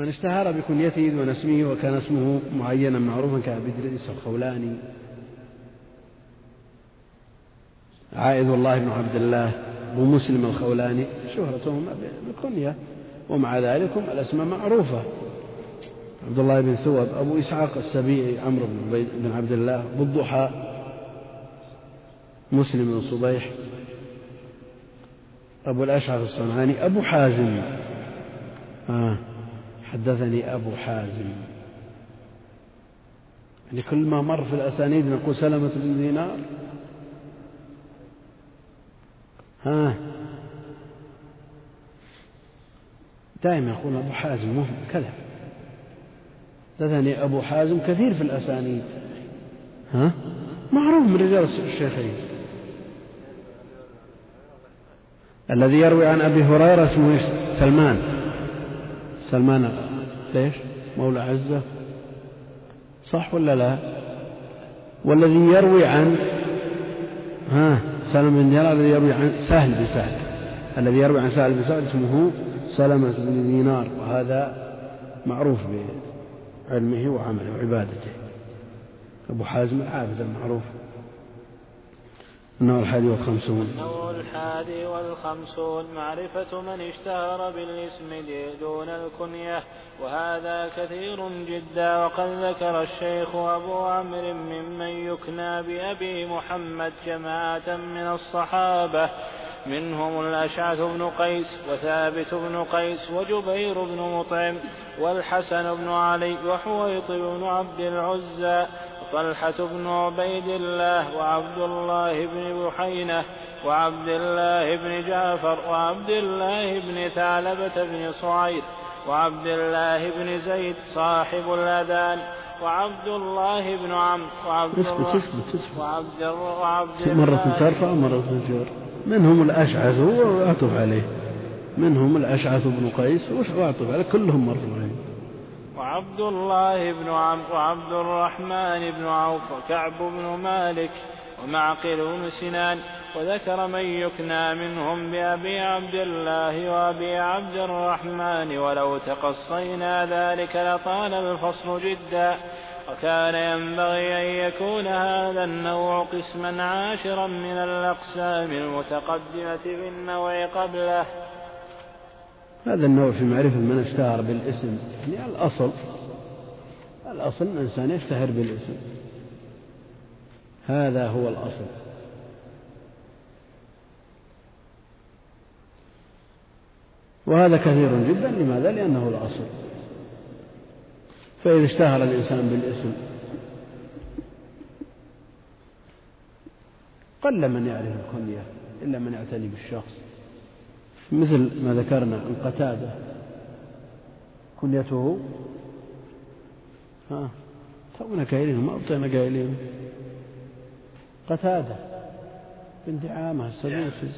من اشتهر بكنيته دون اسمه وكان اسمه معينا معروفا كأبي إدريس الخولاني. عائد الله بن عبد الله أبو مسلم الخولاني شهرتهم بالكنية ومع ذلك الأسماء معروفة. عبد الله بن ثوب أبو إسحاق السبيعي عمرو بن عبد الله أبو الضحى مسلم بن صبيح أبو الأشعث الصنعاني أبو حازم. آه. حدثني أبو حازم. يعني كل ما مر في الأسانيد نقول سلمة بن دينار. ها. دائما يقول أبو حازم مهم كذا. حدثني أبو حازم كثير في الأسانيد. ها. معروف من رجال الشيخين. الذي يروي عن أبي هريرة اسمه سلمان. سلمان ليش؟ مولى عزة. صح ولا لا؟ والذي يروي عن ها سلم بن دينار الذي يروي عن سهل بن سهل الذي يروي عن سهل بن سهل اسمه سلمة بن دينار وهذا معروف بعلمه وعمله وعبادته. أبو حازم العابد المعروف. النوع الحادي والخمسون. النوع الحادي والخمسون. معرفة من اشتهر بالاسم دون الكنية وهذا كثير جدا. وقد ذكر الشيخ أبو عمرو ممن يكنى بأبي محمد جماعة من الصحابة منهم الأشعث بن قيس وثابت بن قيس وجبير بن مطعم والحسن بن علي وحويط بن عبد العزى طلحة بن عبيد الله وعبد الله بن بحينة وعبد الله بن جعفر وعبد الله بن ثعلبة بن صعير وعبد الله بن زيد صاحب الأذان وعبد الله بن عمرو وعبد الله وعبد وعبد مرة ترفع ومرة تجر منهم الأشعث واعطف عليه. منهم الأشعث بن قيس واعطف عليه. كلهم مرفوعين. وعبد الله بن عمرو وعبد الرحمن بن عوف وكعب بن مالك ومعقل بن سنان وذكر من يكنى منهم بأبي عبد الله وأبي عبد الرحمن ولو تقصينا ذلك لطال الفصل جدا وكان ينبغي أن يكون هذا النوع قسما عاشرا من الأقسام المتقدمة في النوع قبله هذا النوع في معرفة من اشتهر بالاسم. يعني الأصل الأصل أن الإنسان يشتهر بالاسم. هذا هو الأصل. وهذا كثير جدا. لماذا؟ لأنه الأصل. فإذا اشتهر الإنسان بالاسم قل من يعرف الكنية إلا من يعتني بالشخص. مثل ما ذكرنا عن قتادة كنيته. ها تونا قايلين ما أعطينا قايلين قتادة بن دعامة السدوسي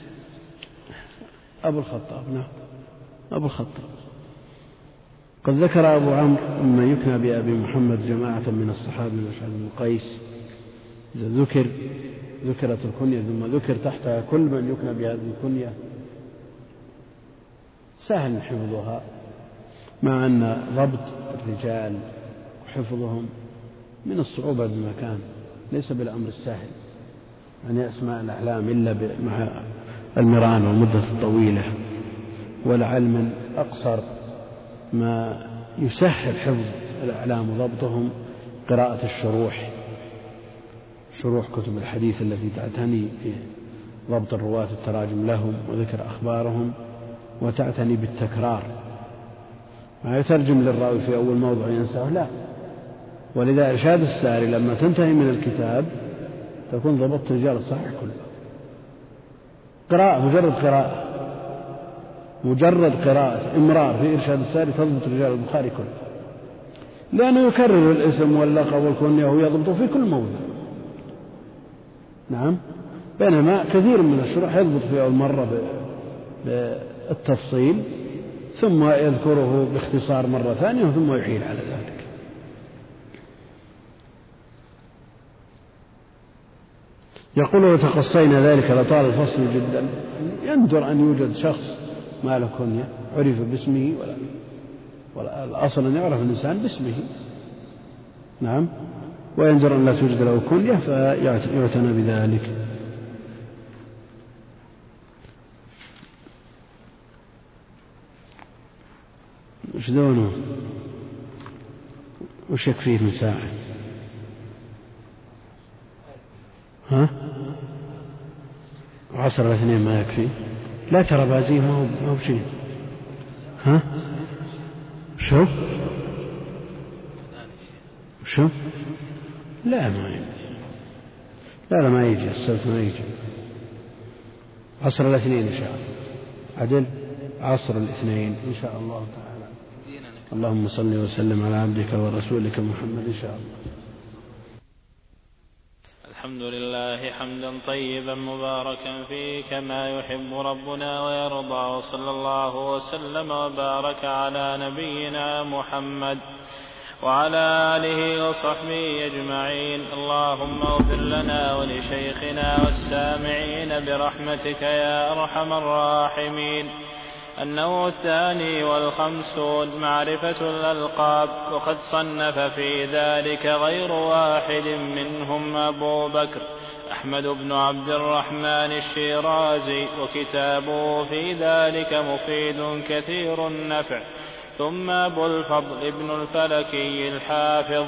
أبو الخطاب نعم أبو الخطاب. قد ذكر أبو عمرو مما يكنى بأبي محمد جماعة من الصحابة مشعل بن قيس. إذا ذكر ذكرت الكنية ثم ذكر تحتها كل من يكنى بهذه الكنية سهل حفظها مع أن ضبط الرجال وحفظهم من الصعوبة بمكان ليس بالأمر السهل. يعني أسماء الأعلام إلا مع المران والمدة الطويلة ولعل من أقصر ما يسهل حفظ الأعلام وضبطهم قراءة الشروح شروح كتب الحديث التي تعتني بضبط الرواة التراجم لهم وذكر أخبارهم. وتعتني بالتكرار. ما يترجم للراوي في أول موضع ينساه لا. ولذا إرشاد الساري لما تنتهي من الكتاب تكون ضبطت رجال الصحيح كله. قراءة مجرد قراءة. مجرد قراءة إمرار في إرشاد الساري تضبط رجال البخاري كله. لأنه يكرر الاسم واللقب والكنية ويضبطه في كل موضع. نعم. بينما كثير من الشروح يضبط في أول مرة بالتفصيل ثم يذكره باختصار مرة ثانية ثم يحيل على ذلك. يقول وتقصينا ذلك لطال الفصل جدا. يندر أن يوجد شخص ما له كنية عرف باسمه ولا والأصل أن يعرف الإنسان باسمه. نعم. وينذر أن لا توجد له كنية فيعتنى بذلك. وش دونه؟ وش يكفيه من ساعة؟ ها؟ عصر الاثنين ما يكفي. لا ترى بازيه ما هو ما هو بشيء. ها؟ شو؟ شو؟ لا ما يجي. لا لا ما يجي. السبت ما يجي. عصر الاثنين إن شاء الله. عدل؟ عصر الاثنين إن شاء الله تعالى. اللهم صل وسلم على عبدك ورسولك محمد إن شاء الله. الحمد لله حمدا طيبا مباركا فيه كما يحب ربنا ويرضى وصلى الله وسلم وبارك على نبينا محمد وعلى آله وصحبه أجمعين. اللهم اغفر لنا ولشيخنا والسامعين برحمتك يا أرحم الراحمين. النوع الثاني والخمسون معرفة الألقاب وقد صنف في ذلك غير واحد منهم أبو بكر أحمد بن عبد الرحمن الشيرازي وكتابه في ذلك مفيد كثير النفع. ثم أبو الفضل ابن الفلكي الحافظ.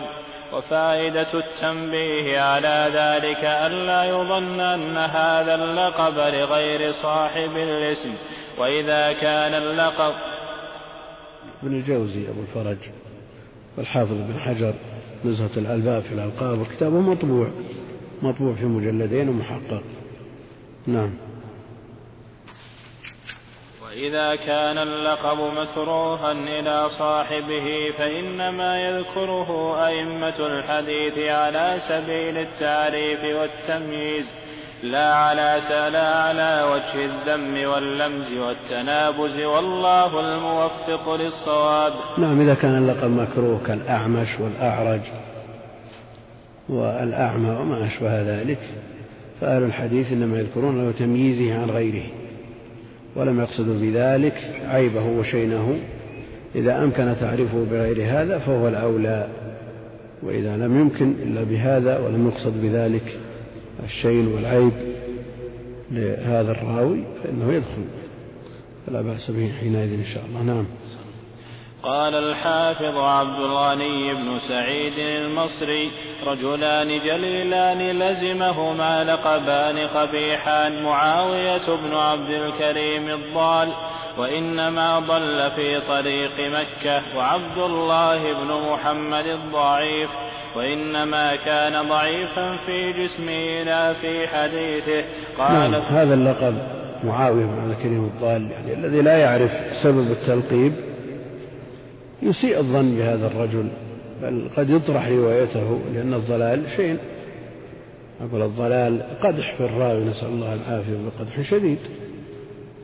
وفائدة التنبيه على ذلك ألا يظن أن هذا اللقب لغير صاحب الاسم. وإذا كان اللقب. ابن الجوزي أبو الفرج والحافظ بن حجر نزهة الألباب في الألقاب وكتابه مطبوع مطبوع في مجلدين ومحقق. نعم. وإذا كان اللقب مكروها إلى صاحبه فإنما يذكره أئمة الحديث على سبيل التعريف والتمييز. لا على لا على وجه الذم واللمز والتنابز والله الموفق للصواب. نعم إذا كان اللقب مكروه كالأعمش والأعرج والأعمى وما أشبه ذلك فأهل الحديث إنما يذكرون له تمييزه عن غيره ولم يقصدوا بذلك عيبه وشينه. إذا أمكن تعريفه بغير هذا فهو الأولى وإذا لم يمكن إلا بهذا ولم يقصد بذلك الشين والعيب لهذا الراوي فإنه يدخل. فلا بأس به حينئذ إن شاء الله. نعم. قال الحافظ عبد الغني بن سعيد المصري رجلان جليلان لزمهما لقبان قبيحان معاوية بن عبد الكريم الضال وإنما ضل في طريق مكة وعبد الله بن محمد الضعيف وإنما كان ضعيفا في جسمه لا في حديثه. قال نعم هذا اللقب معاوية بن عبد الكريم الضال يعني الذي لا يعرف سبب التلقيب يسيء الظن بهذا الرجل بل قد يطرح روايته لأن الضلال شيء. أقول الضلال قدح في الراوي نسأل الله العافية بقدح شديد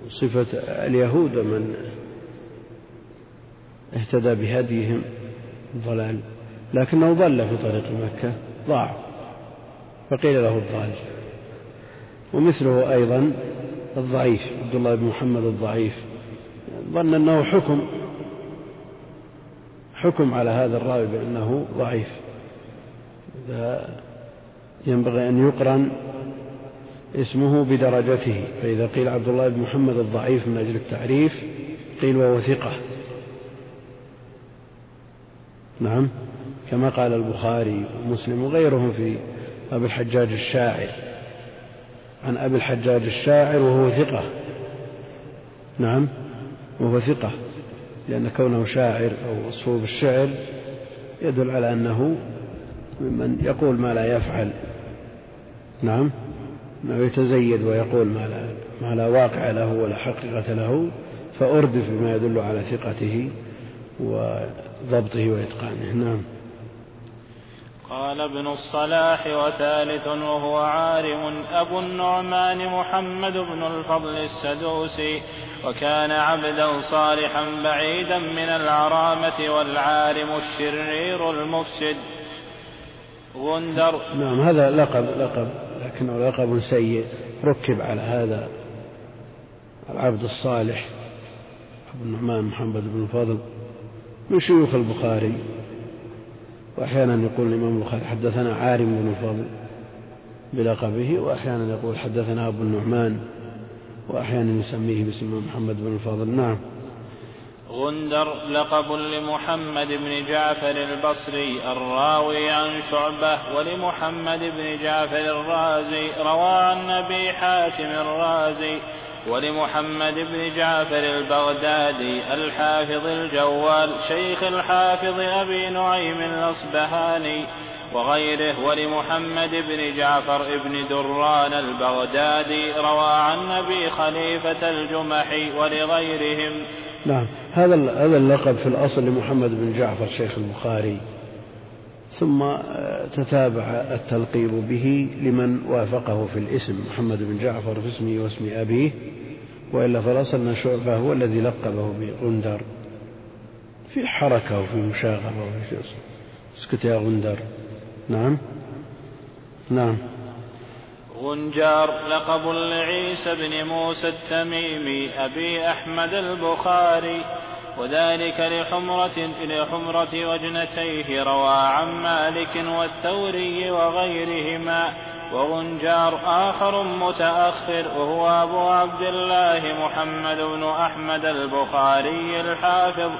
صفة اليهود من اهتدى بهديهم ضلال. لكنه ضل في طريق مكة ضاع فقيل له الضال. ومثله أيضا الضعيف عبد الله بن محمد الضعيف. ظن أنه حكم حكم على هذا الراوي بأنه ضعيف. ينبغي أن يقرن اسمه بدرجته. فإذا قيل عبد الله بن محمد الضعيف من أجل التعريف قيل وهو ثقة. نعم. كما قال البخاري ومسلم وغيرهم في أبي الحجاج الشاعر. عن أبي الحجاج الشاعر وهو ثقة. نعم وهو ثقة لأن كونه شاعر أو وصفه بالشعر يدل على أنه ممن يقول ما لا يفعل. نعم أنه يتزيد ويقول ما لا, ما لا واقع له ولا حقيقة له فأردف بما يدل على ثقته وضبطه وإتقانه. نعم. قال ابن الصلاح وثالث وهو عارم أبو النعمان محمد بن الفضل السدوسي وكان عبدا صالحا بعيدا من العرامة والعالم الشرير المفسد. غندر. نعم هذا لقب لقب لكنه لقب سيء. ركب على هذا العبد الصالح أبو النعمان محمد بن الفضل من شيوخ البخاري. وأحيانا يقول الإمام البخاري حدثنا عارم بن الفضل بلقبه وأحيانا يقول حدثنا أبو النعمان وأحيانا يسميه باسم محمد بن الفضل. نعم. غندر لقب لمحمد بن جعفر البصري الراوي عن شعبة ولمحمد بن جعفر الرازي روى عن أبي الرازي ولمحمد بن جعفر البغدادي الحافظ الجوال شيخ الحافظ أبي نعيم الأصبهاني وغيره ولمحمد بن جعفر بن دران البغدادي روى عن أبي خليفة الجمحي ولغيرهم. نعم هذا هذا اللقب في الأصل لمحمد بن جعفر شيخ البخاري. ثم تتابع التلقيب به لمن وافقه في الاسم محمد بن جعفر في اسمه واسم أبيه وإلا فالأصل أن شعبة هو الذي لقبه بغندر. في حركة وفي مشاغبة وفي اسكت يا غندر. نعم. نعم. غنجار لقب لعيسى بن موسى التميمي أبي أحمد البخاري. وذلك لحمرة لحمرة وجنتيه روى عن مالك والثوري وغيرهما وغنجار آخر متأخر وهو أبو عبد الله محمد بن أحمد البخاري الحافظ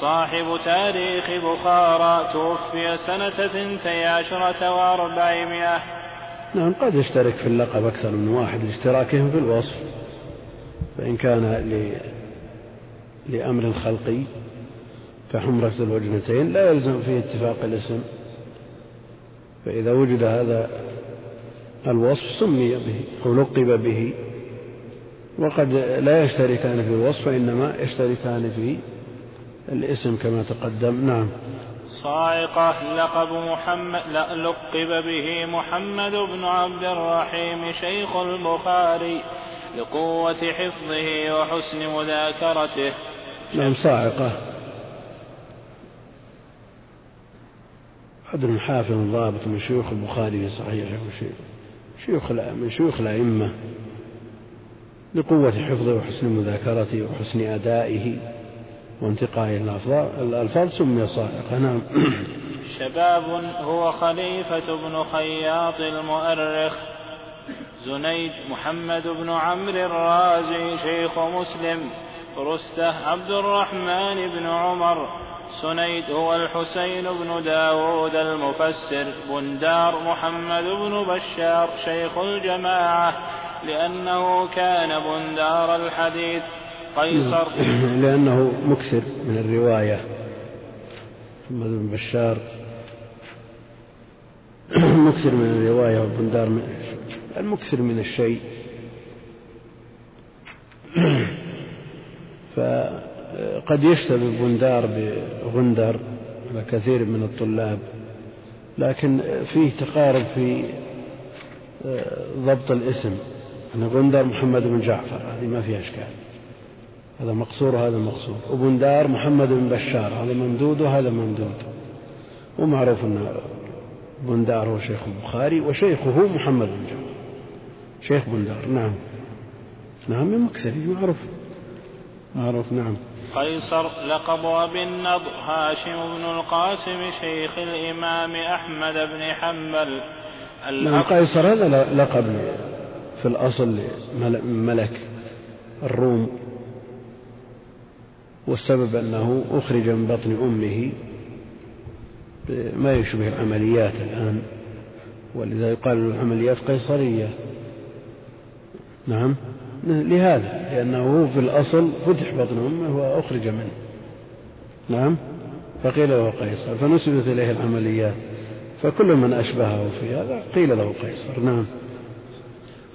صاحب تاريخ بخارى توفي سنة ثنتي عشرة وأربعمائة نعم قد يشترك في اللقب أكثر من واحد لاشتراكهم في الوصف فإن كان. لأمر خلقي كحمرة الوجنتين لا يلزم فيه اتفاق الاسم. فإذا وجد هذا الوصف سمي به أو لقب به. وقد لا يشتركان في الوصف وإنما يشتركان في الاسم كما تقدم. نعم. صاعقة لقب محمد لقب به محمد بن عبد الرحيم شيخ البخاري لقوة حفظه وحسن مذاكرته. نعم صاعقة. عدل حافظ ضابط من شيوخ البخاري في صحيحه شيوخ من شيوخ الأئمة لقوة حفظه وحسن مذاكرته وحسن أدائه وانتقائه الألفاظ سمي صاعقة نعم. شباب هو خليفة بن خياط المؤرخ زنيج محمد بن عمرو الرازي شيخ مسلم. رستة عبد الرحمن بن عمر سنيد هو الحسين بن داود المفسر بندار محمد بن بشار شيخ الجماعة لأنه كان بندار الحديث. قيصر. لأنه مكثر من الرواية. محمد بن بشار. مكثر من الرواية وبندار المكثر من الشيء. فقد يشتبه بندار بغندر على كثير من الطلاب لكن فيه تقارب في آه، ضبط الاسم. أن غندر محمد بن جعفر هذه ما فيها إشكال. هذا مقصور وهذا مقصور وبندار محمد بن بشار هذا ممدود وهذا ممدود. ومعروف أن بندار هو شيخ البخاري وشيخه محمد بن جعفر. شيخ بندار نعم. نعم من مكثر معروف. معروف نعم. قيصر لقب أبي النضر هاشم بن القاسم شيخ الإمام أحمد بن حنبل. نعم قيصر هذا لقب في الأصل ملك الروم والسبب أنه أخرج من بطن أمه ما يشبه العمليات الآن ولذا يقال العمليات قيصرية. نعم. لهذا لأنه في الأصل فتح بطن أمه وأخرج منه. نعم؟ فقيل له قيصر فنسبت إليه العمليات فكل من أشبهه في هذا قيل له قيصر. نعم.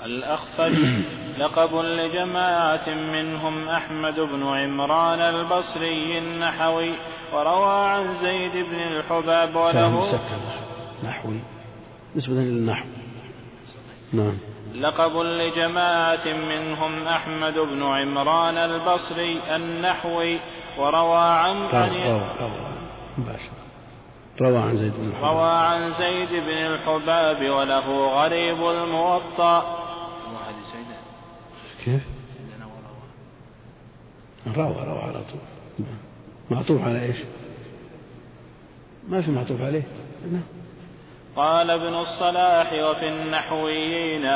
الأخفش لقب لجماعة منهم أحمد بن عمران البصري النحوي وروى عن زيد بن الحباب وله نحوي نسبة للنحو. نعم. لقب لجماعة منهم أحمد بن عمران البصري النحوي وروى عن روى, روى عن زيد بن الحباب روى عن زيد بن الحباب وله غريب الموطأ. كيف؟ روى روى على طول. معطوف على إيش؟ ما في معطوف عليه. نعم. قال ابن الصلاح وفي النحويين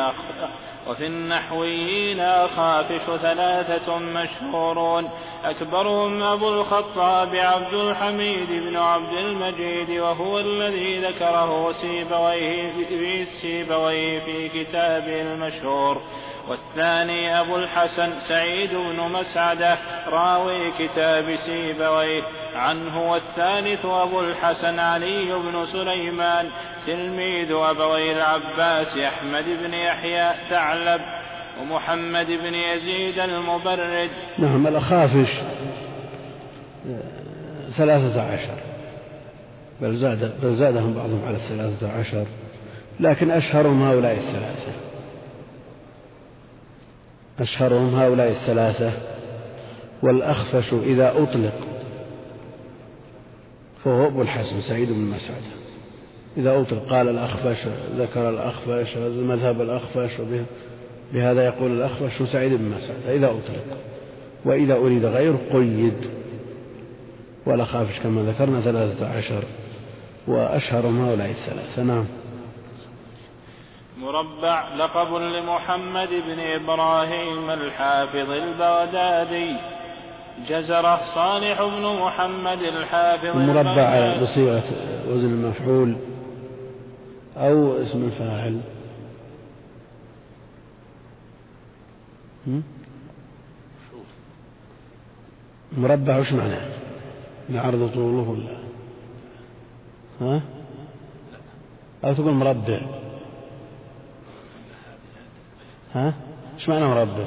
وفي النحويين أخافش ثلاثة مشهورون. أكبرهم أبو الخطاب عبد الحميد بن عبد المجيد وهو الذي ذكره سيبويه في سيبويه في كتابه المشهور. والثاني أبو الحسن سعيد بن مسعدة راوي كتاب سيبويه. عنه والثالث أبو الحسن علي بن سليمان تلميذ أبوي العباس أحمد بن يحيى ثعلب ومحمد بن يزيد المبرد. نعم الأخافش ثلاثة عشر. بل, زاد بل زادهم بعضهم على الثلاثة عشر لكن أشهرهم هؤلاء الثلاثة. أشهرهم هؤلاء الثلاثة والأخفش إذا أطلق فهو أبو الحسن سعيد بن مسعد. إذا أطلق قال الأخفش ذكر الأخفش مذهب الأخفش بهذا يقول الأخفش سعيد بن مسعد إذا أطلق. وإذا أريد غيره قيد. والأخافش كما ذكرنا ثلاثة عشر وأشهرهم هؤلاء الثلاثة. نعم. مربع لقب لمحمد بن إبراهيم الحافظ البغدادي. جزرة صالح بن محمد الحافظ المربع بصيغة وزن المفعول أو اسم الفاعل. مربع وش معناه؟ العرض طوله ولا؟ ها؟ أو تقول مربع. ها؟ إيش معنى مربع؟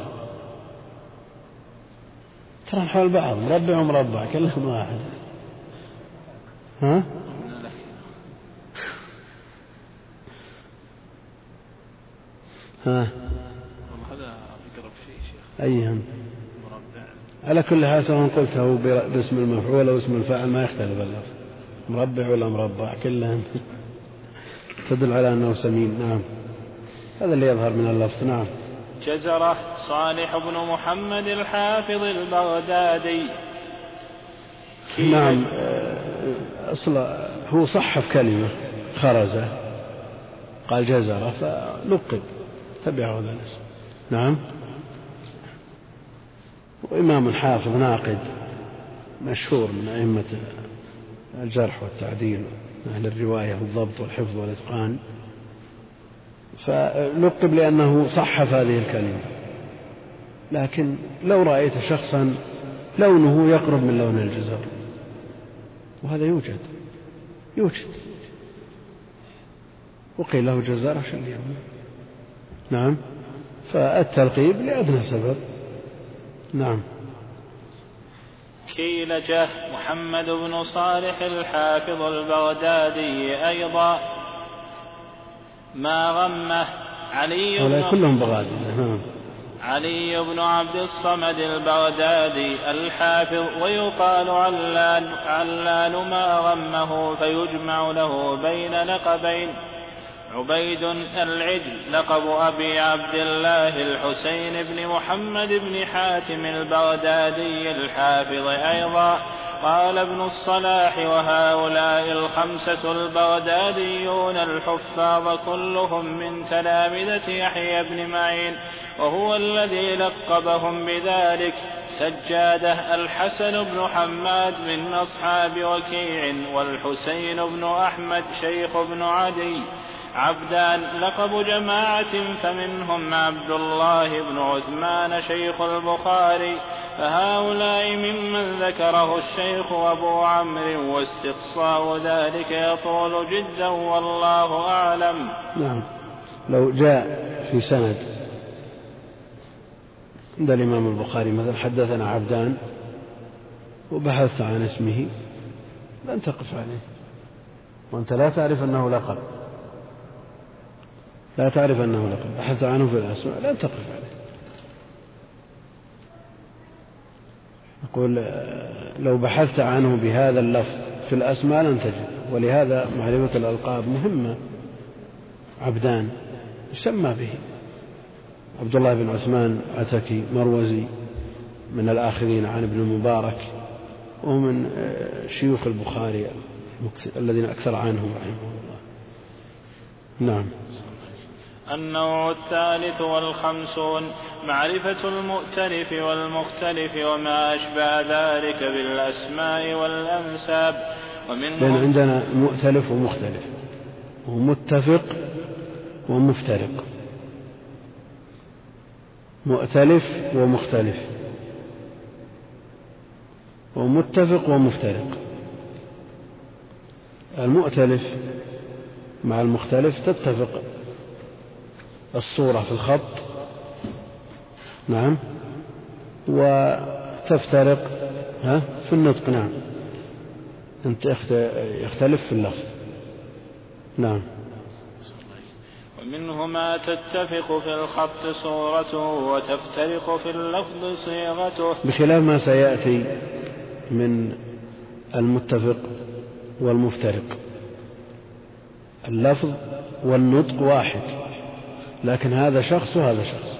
ترى حول بعض مربع ومربع كلهم واحد ها؟ ها؟ هذا أقرب شيء شيخ على كل حال سواء قلته باسم المفعول أو اسم الفاعل ما يختلف اللفظ مربع ولا مربع كلهم تدل على أنه سمين نعم هذا اللي يظهر من اللفظ نعم. جزرة صالح بن محمد الحافظ البغدادي. نعم آه، أصل هو صحف كلمة خرزة قال جزرة فلقب تبعه هذا الاسم. نعم. وإمام حافظ ناقد مشهور من أئمة الجرح والتعديل أهل الرواية والضبط والحفظ والإتقان. فلقب لأنه صحف هذه الكلمة. لكن لو رأيت شخصا لونه يقرب من لون الجزر وهذا يوجد يوجد. وقيل له جزار عشان اليوم. نعم. فالتلقيب لأدنى سبب. نعم. كيلجة محمد بن صالح الحافظ البغدادي أيضا ما غمه علي بن كلهم بغادي نعم. علي بن عبد الصمد البغدادي الحافظ ويقال علان علان ما غمه فيجمع له بين لقبين. عبيد العجل لقب أبي عبد الله الحسين بن محمد بن حاتم البغدادي الحافظ أيضا. قال ابن الصلاح وهؤلاء الخمسة البغداديون الحفاظ كلهم من تلامذة يحيى بن معين وهو الذي لقبهم بذلك سجادة الحسن بن حماد من أصحاب وكيع والحسين بن أحمد شيخ بن عدي. عبدان لقب جماعة فمنهم عبد الله بن عثمان شيخ البخاري فهؤلاء ممن ذكره الشيخ أبو عمرو واستقصاء ذلك يطول جدا والله أعلم. نعم. لو جاء في سند عند الإمام البخاري مثلا حدثنا عبدان وبحثت عن اسمه لن تقف عليه. وأنت لا تعرف أنه لقب. لا تعرف أنه لقب بحثت عنه في الأسماء لا تقف عليه. يقول لو بحثت عنه بهذا اللفظ في الأسماء لن تجد ولهذا معرفة الألقاب مهمة. عبدان يسمى به. عبد الله بن عثمان عتكي مروزي من الآخرين عن ابن المبارك ومن شيوخ البخاري الذين أكثر عنهم رحمه الله. نعم. النوع الثالث والخمسون معرفة المؤتلف والمختلف وما أشبه ذلك بالأسماء والأنساب. ومنه لأن عندنا مؤتلف ومختلف ومتفق ومفترق. مؤتلف ومختلف ومتفق ومفترق. المؤتلف مع المختلف تتفق. الصورة في الخط. نعم. وتفترق ها في النطق نعم. أنت يختلف في اللفظ. نعم. ومنه ما تتفق في الخط صورته وتفترق في اللفظ صيغته. بخلاف ما سيأتي من المتفق والمفترق. اللفظ والنطق واحد. لكن هذا شخص وهذا شخص.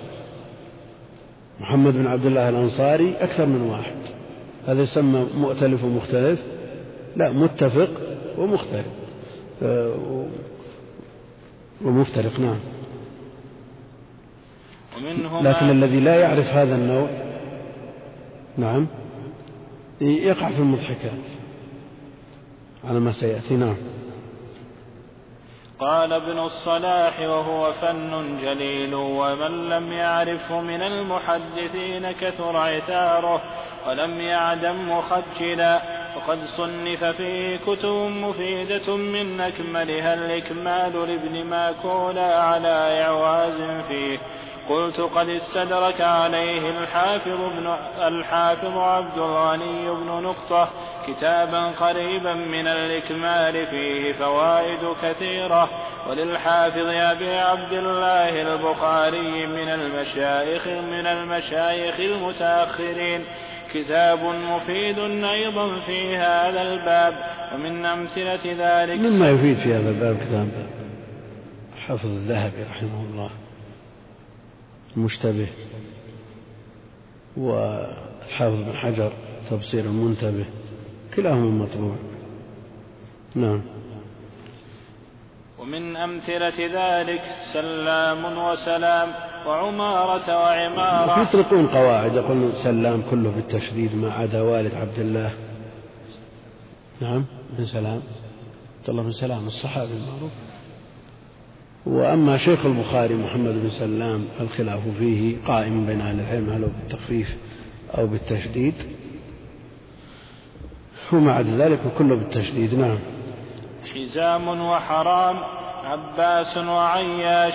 محمد بن عبد الله الأنصاري أكثر من واحد. هذا يسمى مؤتلف ومختلف. لا متفق ومختلف. ومفترق نعم. لكن الذي لا يعرف هذا النوع نعم يقع في المضحكات على ما سيأتي نعم. قال ابن الصلاح وهو فن جليل ومن لم يعرفه من المحدثين كثر عثاره ولم يعدم مخجلا وقد صنف فيه كتب مفيدة من أكملها الإكمال لابن ماكولا على إعواز فيه. قلت قد استدرك عليه الحافظ ابن الحافظ عبد الغني بن نقطة كتابا قريبا من الإكمال فيه فوائد كثيرة. وللحافظ أبي عبد الله البخاري من المشايخ من المشايخ المتأخرين. كتاب مفيد أيضا في هذا الباب ومن أمثلة ذلك مما يفيد في هذا الباب كتاب حفظ الذهبي رحمه الله المشتبه والحافظ بن حجر تبصير المنتبه. كلاهما مطبوع. نعم. ومن أمثلة ذلك سلام وسلام وعمارة وعمارة. يطلقون قواعد يقولون سلام كله بالتشديد ما عدا والد عبد الله. نعم بن سلام. عبد الله بن سلام الصحابي المعروف. وأما شيخ البخاري محمد بن سلام الخلاف فيه قائم بين أهل العلم هل هو بالتخفيف أو بالتشديد. وما عدا ذلك كله بالتشديد نعم. حزام وحرام عباس وعياش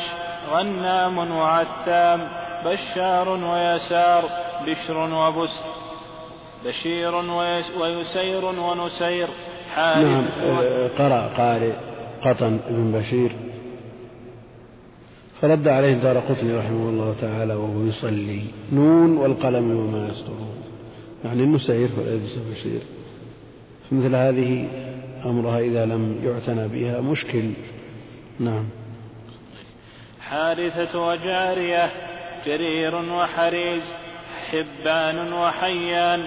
غنام وعثام بشار ويسار بشر وبس بشير ويسير ونسير حارث نعم آه، قرأ قارئ قطن بن بشير. فرد عليه دار قطني رحمه الله تعالى وهو يصلي نون والقلم وما يسطرون. يعني النسير وليس بشير. فمثل هذه أمرها إذا لم يعتنى بها مشكل. نعم. حارثة وجارية جرير وحريز حبان وحيان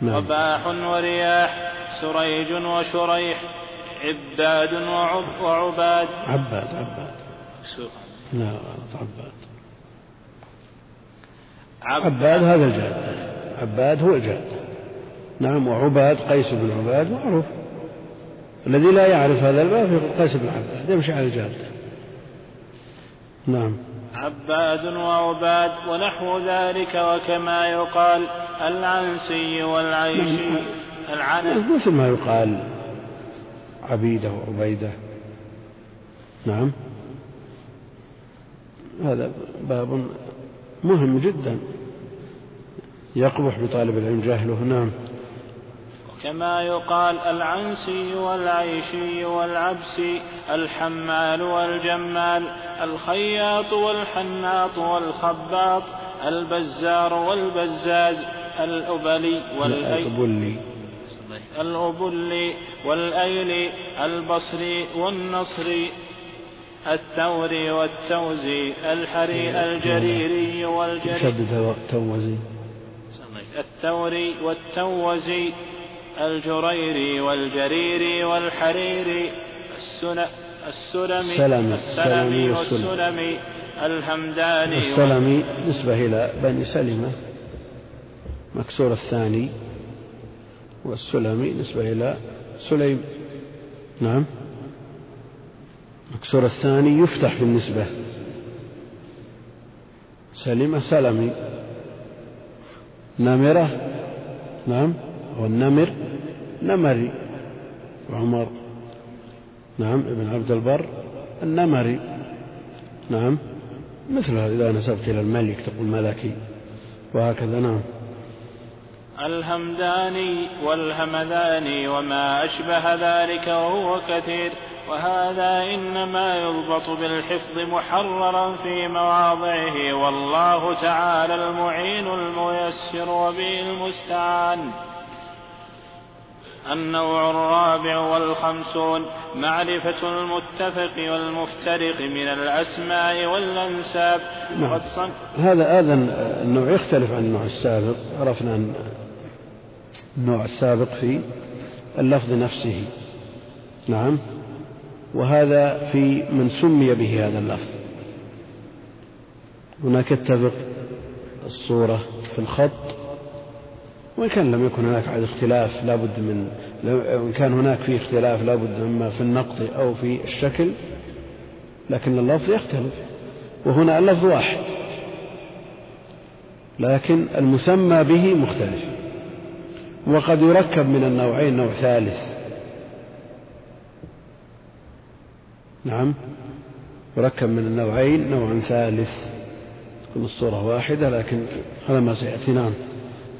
نعم. وباح ورياح سريج وشريح عباد وعب وعباد. عباد عباد. لا عباد عباد. هذا الجاد عباد هو الجاد نعم وعباد قيس بن عباد معروف. الذي لا يعرف هذا الباب يقول قيس بن عباد يمشي على الجاد نعم. عباد وعباد ونحو ذلك وكما يقال العنسي والعيشي. نعم. العنس. مثل ما يقال عبيدة وعبيدة. نعم. هذا باب مهم جدا. يقبح بطالب العلم جهله نعم. كما يقال العنسي والعيشي والعبسي الحمال والجمال الخياط والحناط والخباط البزار والبزاز الأبلي والأيلي الأبلي. والأيلي البصري والنصري الثوري والتوزي الحري الجريري والجريري الثوري والتوزي الجريري والجريري والحريري السلمي السلمي السلمي والسلمي الهمداني السلمي نسبة إلى بني سلمة. مكسور الثاني. والسلمي نسبة إلى سليم. نعم. مكسور الثاني يفتح في النسبة سلمة سلمي نمرة نعم. والنمر نمري. وعمر. نعم ابن عبد البر النمري. نعم مثل هذا إذا نسبت إلى الملك تقول ملكي وهكذا نعم. الهمداني والهمذاني وما أشبه ذلك وهو كثير وهذا إنما يضبط بالحفظ محررا في مواضعه والله تعالى المعين الميسر وبه المستعان. النوع الرابع والخمسون معرفة المتفق والمفترق من الأسماء والأنساب. نعم. هذا هذا النوع يختلف عن النوع السابق. عرفنا أن النوع السابق في اللفظ نفسه. نعم. وهذا في من سمي به هذا اللفظ. هناك اتفق الصورة في الخط. وإن كان لم يكن هناك اختلاف لابد من وإن كان هناك في اختلاف لابد إما في النقط أو في الشكل لكن اللفظ يختلف. وهنا اللفظ واحد. لكن المسمى به مختلف. وقد يركب من النوعين نوع ثالث. نعم. يركب من النوعين نوع ثالث. تكون الصورة واحدة لكن هذا ما سيأتي. نعم.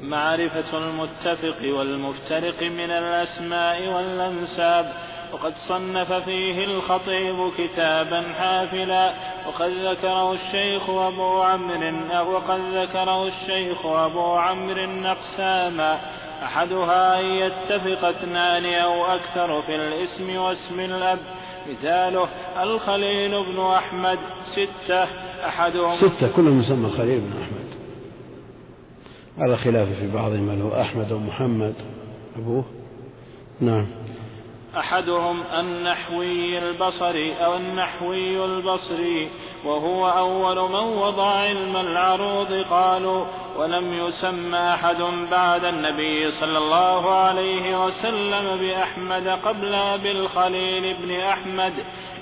معرفة المتفق والمفترق من الأسماء والأنساب وقد صنف فيه الخطيب كتابا حافلا وقد ذكره الشيخ أبو عمرو وقد ذكره الشيخ أبو عمرو أقساما أحدها أن يتفق اثنان أو أكثر في الاسم واسم الأب. مثاله الخليل بن أحمد ستة أحدهم ستة كلهم يسمى الخليل بن أحمد. على خلاف في بعضهم هل هو أحمد أو محمد. أبوه؟ نعم. أحدهم النحوي البصري أو النحوي البصري وهو أول من وضع علم العروض قالوا ولم يسمى أحد بعد النبي صلى الله عليه وسلم بأحمد قبل بالخليل بن أحمد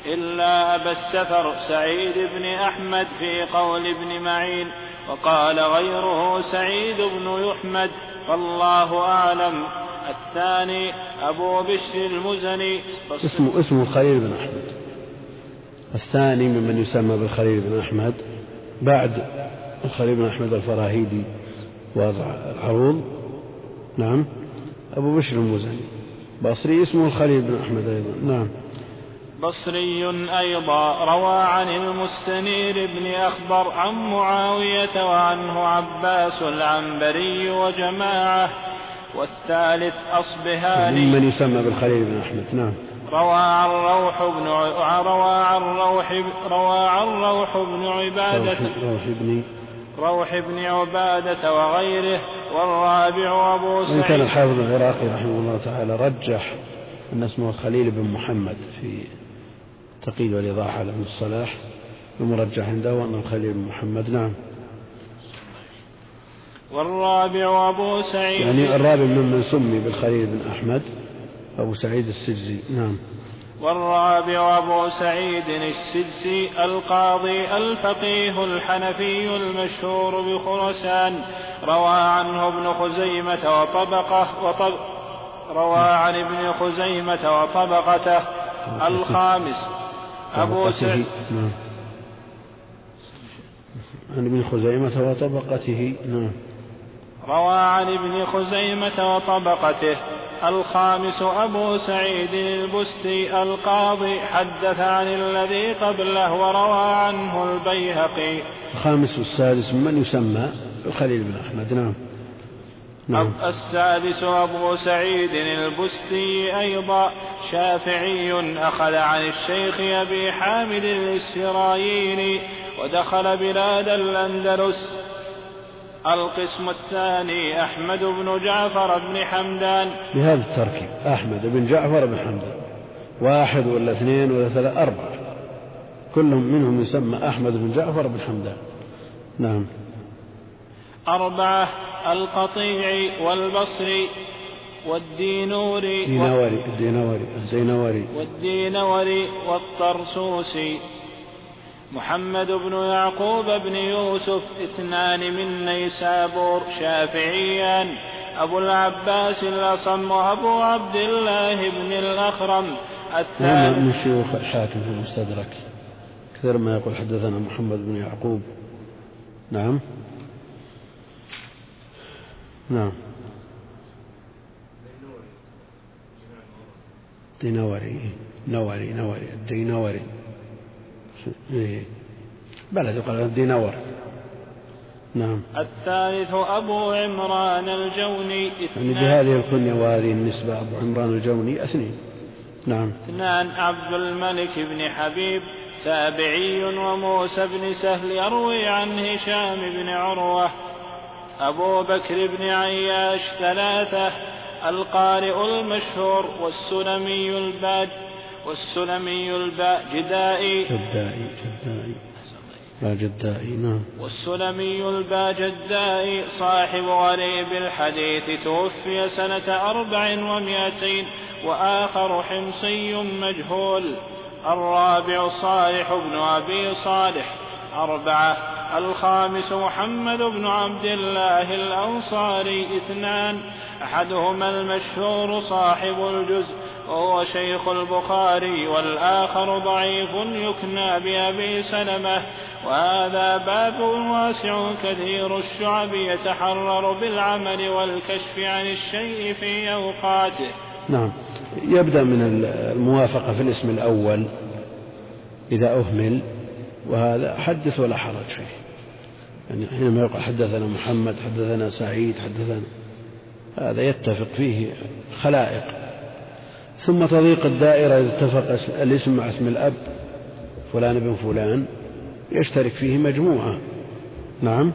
إلا أبا السفر سعيد بن أحمد في قول ابن معين وقال غيره سعيد بن يحمد والله أعلم. الثاني أبو بشر المزني. اسمه اسمه الخليل بن أحمد. الثاني ممن يسمى بالخليل بن أحمد بعد الخليل بن أحمد الفراهيدي واضع العروض. نعم. أبو بشر المزني. بصري اسمه الخليل بن أحمد أيضا. نعم. بصري أيضا. روى عن المستنير بن أخبر عن معاوية وعنه عباس العنبري وجماعة. والثالث أصبهاني. من يسمى بالخليل بن أحمد. نعم. روى عن روح بن روى عن روح روى عن روح بن عبادة. روح بن روح بن عبادة وغيره والرابع أبو سعيد. كان الحافظ العراقي رحمه الله تعالى رجح أن اسمه خليل بن محمد في تقييد والإيضاح على ابن الصلاح المرجح عنده أن الخليل بن محمد نعم. والرابع أبو سعيد. يعني الرابع ممن سمي بالخليل بن أحمد أبو سعيد السجزي نعم. والرابع أبو سعيد السدسي القاضي الفقيه الحنفي المشهور بخرسان روى عنه ابن خزيمة وطبقة وطب روى عن ابن خزيمة وطبقته الخامس. أبو سعيد نعم. عن ابن خزيمة وطبقته. نعم. روى عن ابن خزيمة وطبقته. الخامس أبو سعيد البستي القاضي حدث عن الذي قبله وروى عنه البيهقي. الخامس والسادس من يسمى الخليل بن أحمد. نعم. نعم. السادس أبو سعيد البستي أيضا شافعي أخذ عن الشيخ أبي حامد الإسرائيلي ودخل بلاد الأندلس. القسم الثاني أحمد بن جعفر بن حمدان. بهذا التركيب أحمد بن جعفر بن حمدان. واحد ولا اثنين ولا ثلاثة أربعة. كلهم منهم يسمى أحمد بن جعفر بن حمدان. نعم. أربعة القطيع والبصري والدينوري دينوري الدينوري الدينوري والدينوري والطرسوسي. محمد بن يعقوب بن يوسف اثنان من نيسابور شافعيان أبو العباس الأصم وأبو عبد الله بن الأخرم. الثالث من شيوخ الحاكم في المستدرك. كثير ما يقول حدثنا محمد بن يعقوب. نعم. نعم. دينوري نوري نوري الدينوري. بلد يقال الدينور نعم. الثالث أبو عمران الجوني يعني بهذه الكنية وهذه النسبة أبو عمران الجوني اثنين. نعم. اثنان عبد الملك بن حبيب تابعي وموسى بن سهل يروي عن هشام بن عروة. أبو بكر بن عياش ثلاثة القارئ المشهور والسلمي الباج والسلمي الباجدائي جدائي. جدائي باجدائي نعم. والسلمي الباجدائي صاحب غريب الحديث توفي سنة أربع ومائتين وآخر حمصي مجهول. الرابع صالح بن أبي صالح أربعة. الخامس محمد بن عبد الله الأنصاري اثنان أحدهما المشهور صاحب الجزء وهو شيخ البخاري والآخر ضعيف يكنى بأبي سلمة وهذا باب واسع كثير الشعب يتحرر بالعمل والكشف عن الشيء في أوقاته. نعم. يبدأ من الموافقة في الاسم الأول إذا أهمل وهذا حدث ولا حرج فيه. يعني حينما يقول حدثنا محمد حدثنا سعيد حدثنا هذا يتفق فيه خلائق. ثم تضيق الدائرة إذا اتفق الاسم مع اسم الأب فلان بن فلان يشترك فيه مجموعة. نعم.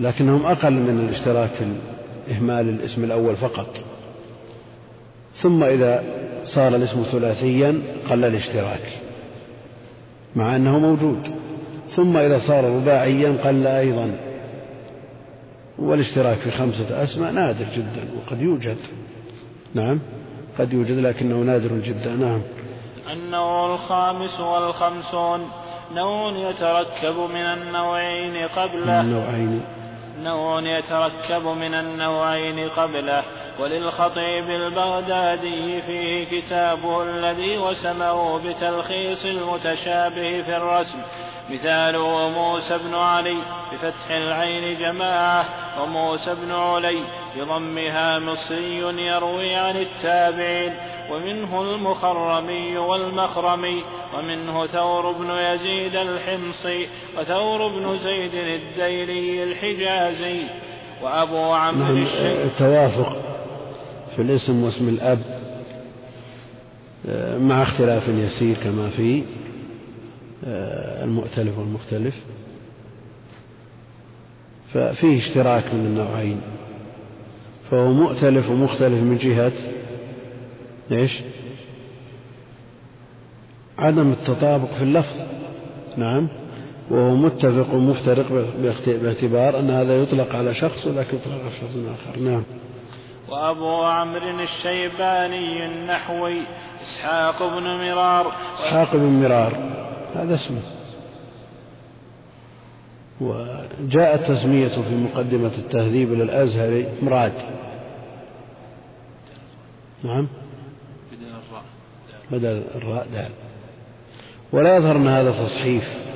لكنهم أقل من الاشتراك في إهمال الاسم الأول فقط. ثم إذا صار الاسم ثلاثيا قل الاشتراك. مع أنه موجود. ثم إذا صار رباعيا قل أيضا. والاشتراك في خمسة أسماء نادر جدا وقد يوجد. نعم قد يوجد لكنه نادر جدا. نعم. النوع الخامس والخمسون نوع يتركب من النوعين قبله. النوعين. نوع يتركب من النوعين قبله. وللخطيب البغدادي فيه كتابه الذي وسمه بتلخيص المتشابه في الرسم مثاله موسى بن علي بفتح العين جماعة وموسى بن علي بضمها مصري يروي عن التابعين ومنه المخرمي والمخرمي ومنه ثور بن يزيد الحمصي وثور بن زيد الديلي الحجازي وأبو عمرو نعم الشيخ التوافق في الاسم واسم الأب آه، مع اختلاف يسير كما في آه، المؤتلف والمختلف. ففيه اشتراك من النوعين. فهو مؤتلف ومختلف من جهة إيش؟ عدم التطابق في اللفظ. نعم. وهو متفق ومفترق باعتبار أن هذا يطلق على شخص ولكن يطلق على شخص آخر. نعم. وأبو عمرو الشيباني النحوي إسحاق بن مرار. إسحاق بن مرار. هذا اسمه. وجاءت تسميته في مقدمة التهذيب للأزهري مراد. نعم. بدل الراء بدل الراء دال. ولا يظهر أن هذا تصحيف.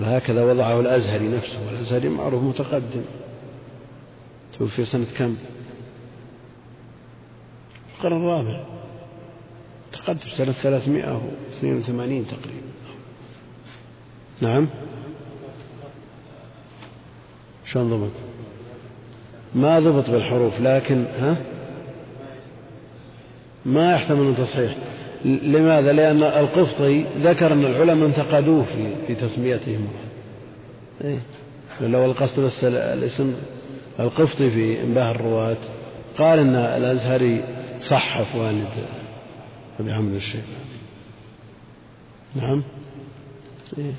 هكذا وضعه الأزهري نفسه. والأزهري معروف متقدم. توفي سنة كم؟ القرن الرابع. تقدم سنة ثلاثمائة واثنين وثمانين تقريبا. نعم. شلون ضبط؟ ما ضبط بالحروف لكن ها؟ ما يحتمل تصحيح. لماذا؟ لأن القفطي ذكر أن العلماء انتقدوه في في تسميتهم. إيه؟ لو القصد بس الاسم. القفطي في إنباه الرواة قال إن الأزهري صحف والد أبي عمرو الشيخ نعم إيه؟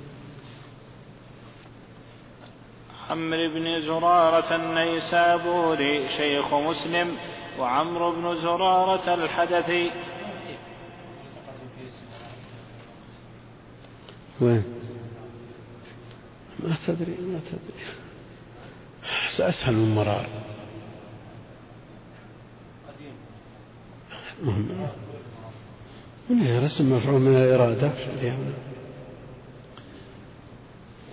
عمرو بن زرارة النيسابوري شيخ مسلم وعمرو بن زرارة الحدثي وين؟ ما تدري ما تدري أسهل من مرار. من رسم مفعول من الإرادة.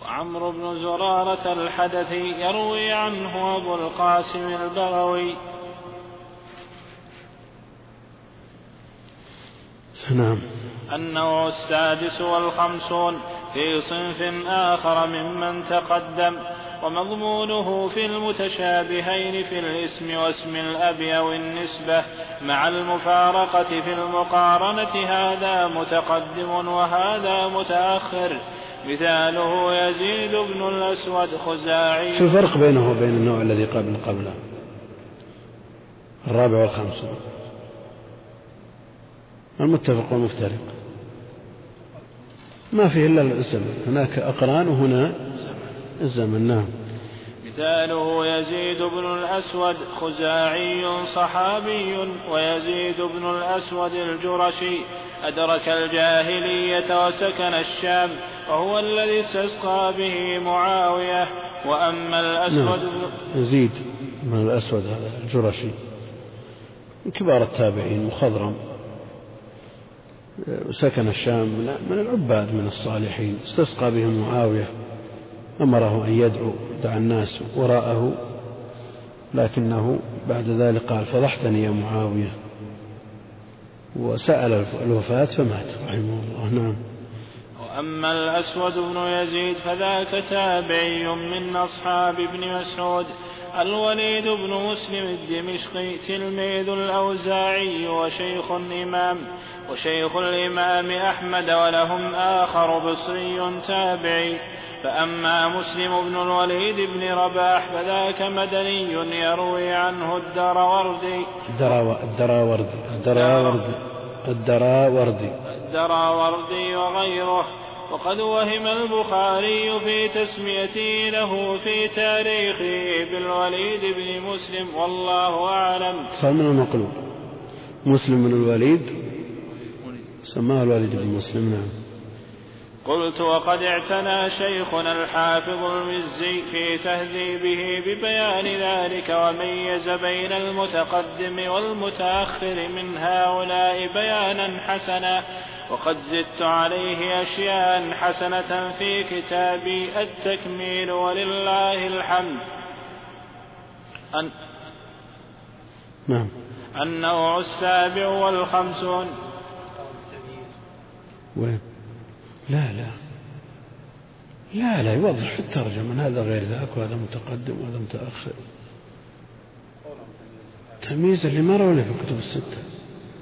وعمرو بن زرارة الحدثي يروي عنه أبو القاسم البغوي. نعم. النوع السادس والخمسون في صنف آخر ممن تقدم. ومضمونه في المتشابهين في الاسم واسم الأب أو النسبة مع المفارقة في المقارنة هذا متقدم وهذا متأخر. مثاله يزيد بن الأسود خزاعي. شو الفرق بينه وبين النوع الذي قبل؟ قبله الرابع والخامسون المتفق والمفترق. ما فيه إلا الزمن هناك أقران وهنا الزمن نعم. مثاله يزيد بن الأسود خزاعي صحابي ويزيد بن الأسود الجرشي أدرك الجاهلية وسكن الشام وهو الذي استسقى به معاوية وأما الأسود نعم. يزيد بن الأسود هذا الجرشي. من كبار التابعين مخضرم. سكن الشام من العباد من الصالحين. استسقى به معاوية. أمره أن يدعو دعا الناس وراءه لكنه بعد ذلك قال فضحتني يا معاوية. وسأل الوفاة فمات رحمه الله. نعم. وأما الأسود بن يزيد فذاك تابعي من أصحاب ابن مسعود الوليد بن مسلم الدمشقي تلميذ الأوزاعي وشيخ الإمام وشيخ الإمام أحمد ولهم آخر بصري تابعي. فأما مسلم بن الوليد بن رباح فذاك مدني يروي عنه الدراوردي. الدراوردي الدراوردي الدراوردي. الدراوردي وغيره. وقد وهم البخاري في تسميته له في تاريخه بالوليد بن مسلم والله أعلم. صار من المقلوب. مسلم بن الوليد سماه الوليد بن مسلم نعم. قلت وقد اعتنى شيخنا الحافظ المزي في تهذيبه ببيان ذلك وميز بين المتقدم والمتأخر من هؤلاء بيانا حسنا. وقد زدت عليه أشياء حسنة في كتابي التكميل ولله الحمد. أن نعم. النوع السابع والخمسون. وين؟ لا لا. لا لا يوضح في الترجمة. هذا غير ذاك وهذا متقدم وهذا متأخر. تمييز اللي ما روى في الكتب الستة.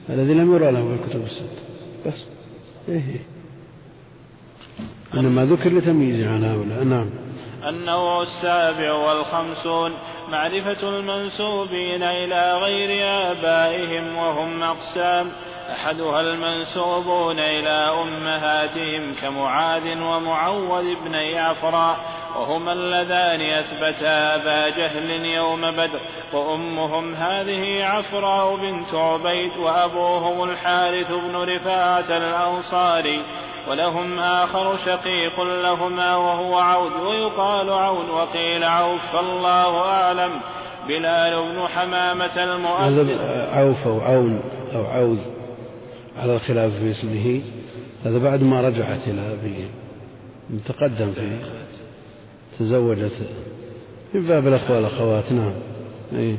الذي لم يرى له في الكتب الستة. بس. إيه. إنما ذكر لتمييزه عن هؤلاء. نعم. النوع السابع والخمسون معرفة المنسوبين إلى غير آبائهم وهم أقسام. أحدها المنسوبون إلى أمهاتهم كمعاذ ومعوذ بن عفراء وهما اللذان أثبتا أبا جهل يوم بدر وأمهم هذه عفراء بنت عبيد وأبوهم الحارث بن رفاعة الأنصاري ولهم آخر شقيق لهما وهو عود ويقال عون وقيل عوف فالله أعلم. بلال بن حمامة المؤذن. عوف أو عون أو عوذ على الخلاف في اسمه هذا بعد ما رجعت إلى أبيه تقدم فيه تزوجت من باب الأخوة والأخوات نعم. أي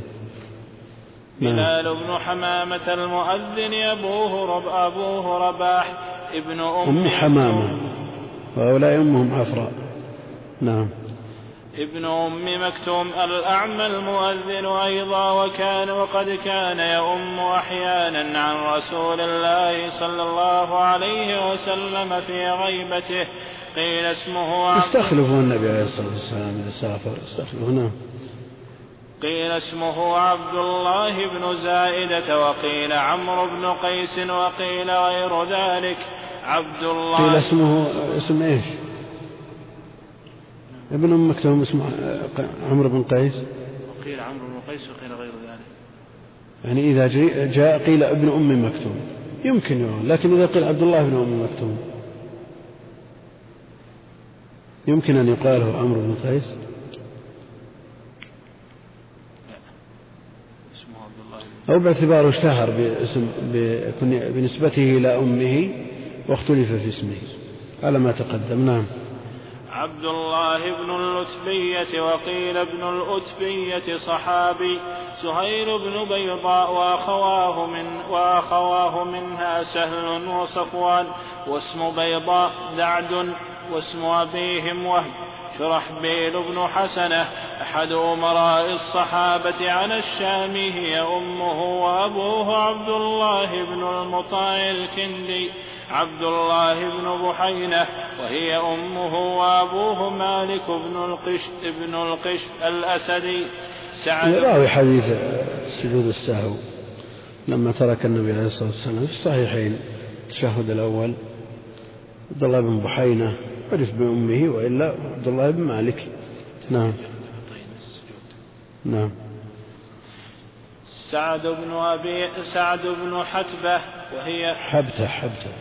نعم. بلال بن حمامة المؤذن أبوه رب أبوه رباح ابن أم, أم حمامة. وهؤلاء أمهم عفراء نعم. ابن أم مكتوم الأعمى المؤذن أيضا وكان وقد كان يؤم أحيانا عن رسول الله صلى الله عليه وسلم في غيبته. قيل اسمه يستخلفه النبي عليه الصلاة والسلام إذا سافر. يستخلفه نعم. قيل اسمه عبد الله بن زائدة وقيل عمرو بن قيس وقيل غير ذلك. عبد الله قيل اسمه اسم إيش؟ ابن ام مكتوم اسمه عمرو بن قيس. وقيل عمرو بن قيس وقيل غير ذلك. يعني إذا جاء قيل ابن أم مكتوم. يمكن يقول لكن إذا قيل عبد الله بن أم مكتوم. يمكن أن يقال هو عمرو بن قيس؟ أو باعتباره اشتهر باسم بنسبته إلى أمه واختلف في اسمه. على ما تقدم نعم. عبد الله بن اللتبية وقيل ابن الأتبية صحابي سهيل بن بيضاء وأخواه من وأخواه منها سهل وصفوان واسم بيضاء دعد واسم أبيهم وهب. شرحبيل بن حسنة أحد أمراء الصحابة على الشام هي أمه وأبوه عبد الله بن المطاع الكندي. عبد الله بن بحينة وهي أمه وأبوه مالك بن القش بن القش الأسدي. سعد راوي حديث سجود السهو لما ترك النبي عليه الصلاة والسلام في الصحيحين التشهد الأول. عبد الله بن بحينة عرف بأمه وإلا عبد الله بن مالك. نعم. نعم. سعد بن أبي سعد بن حتبة وهي حبتة حبتة.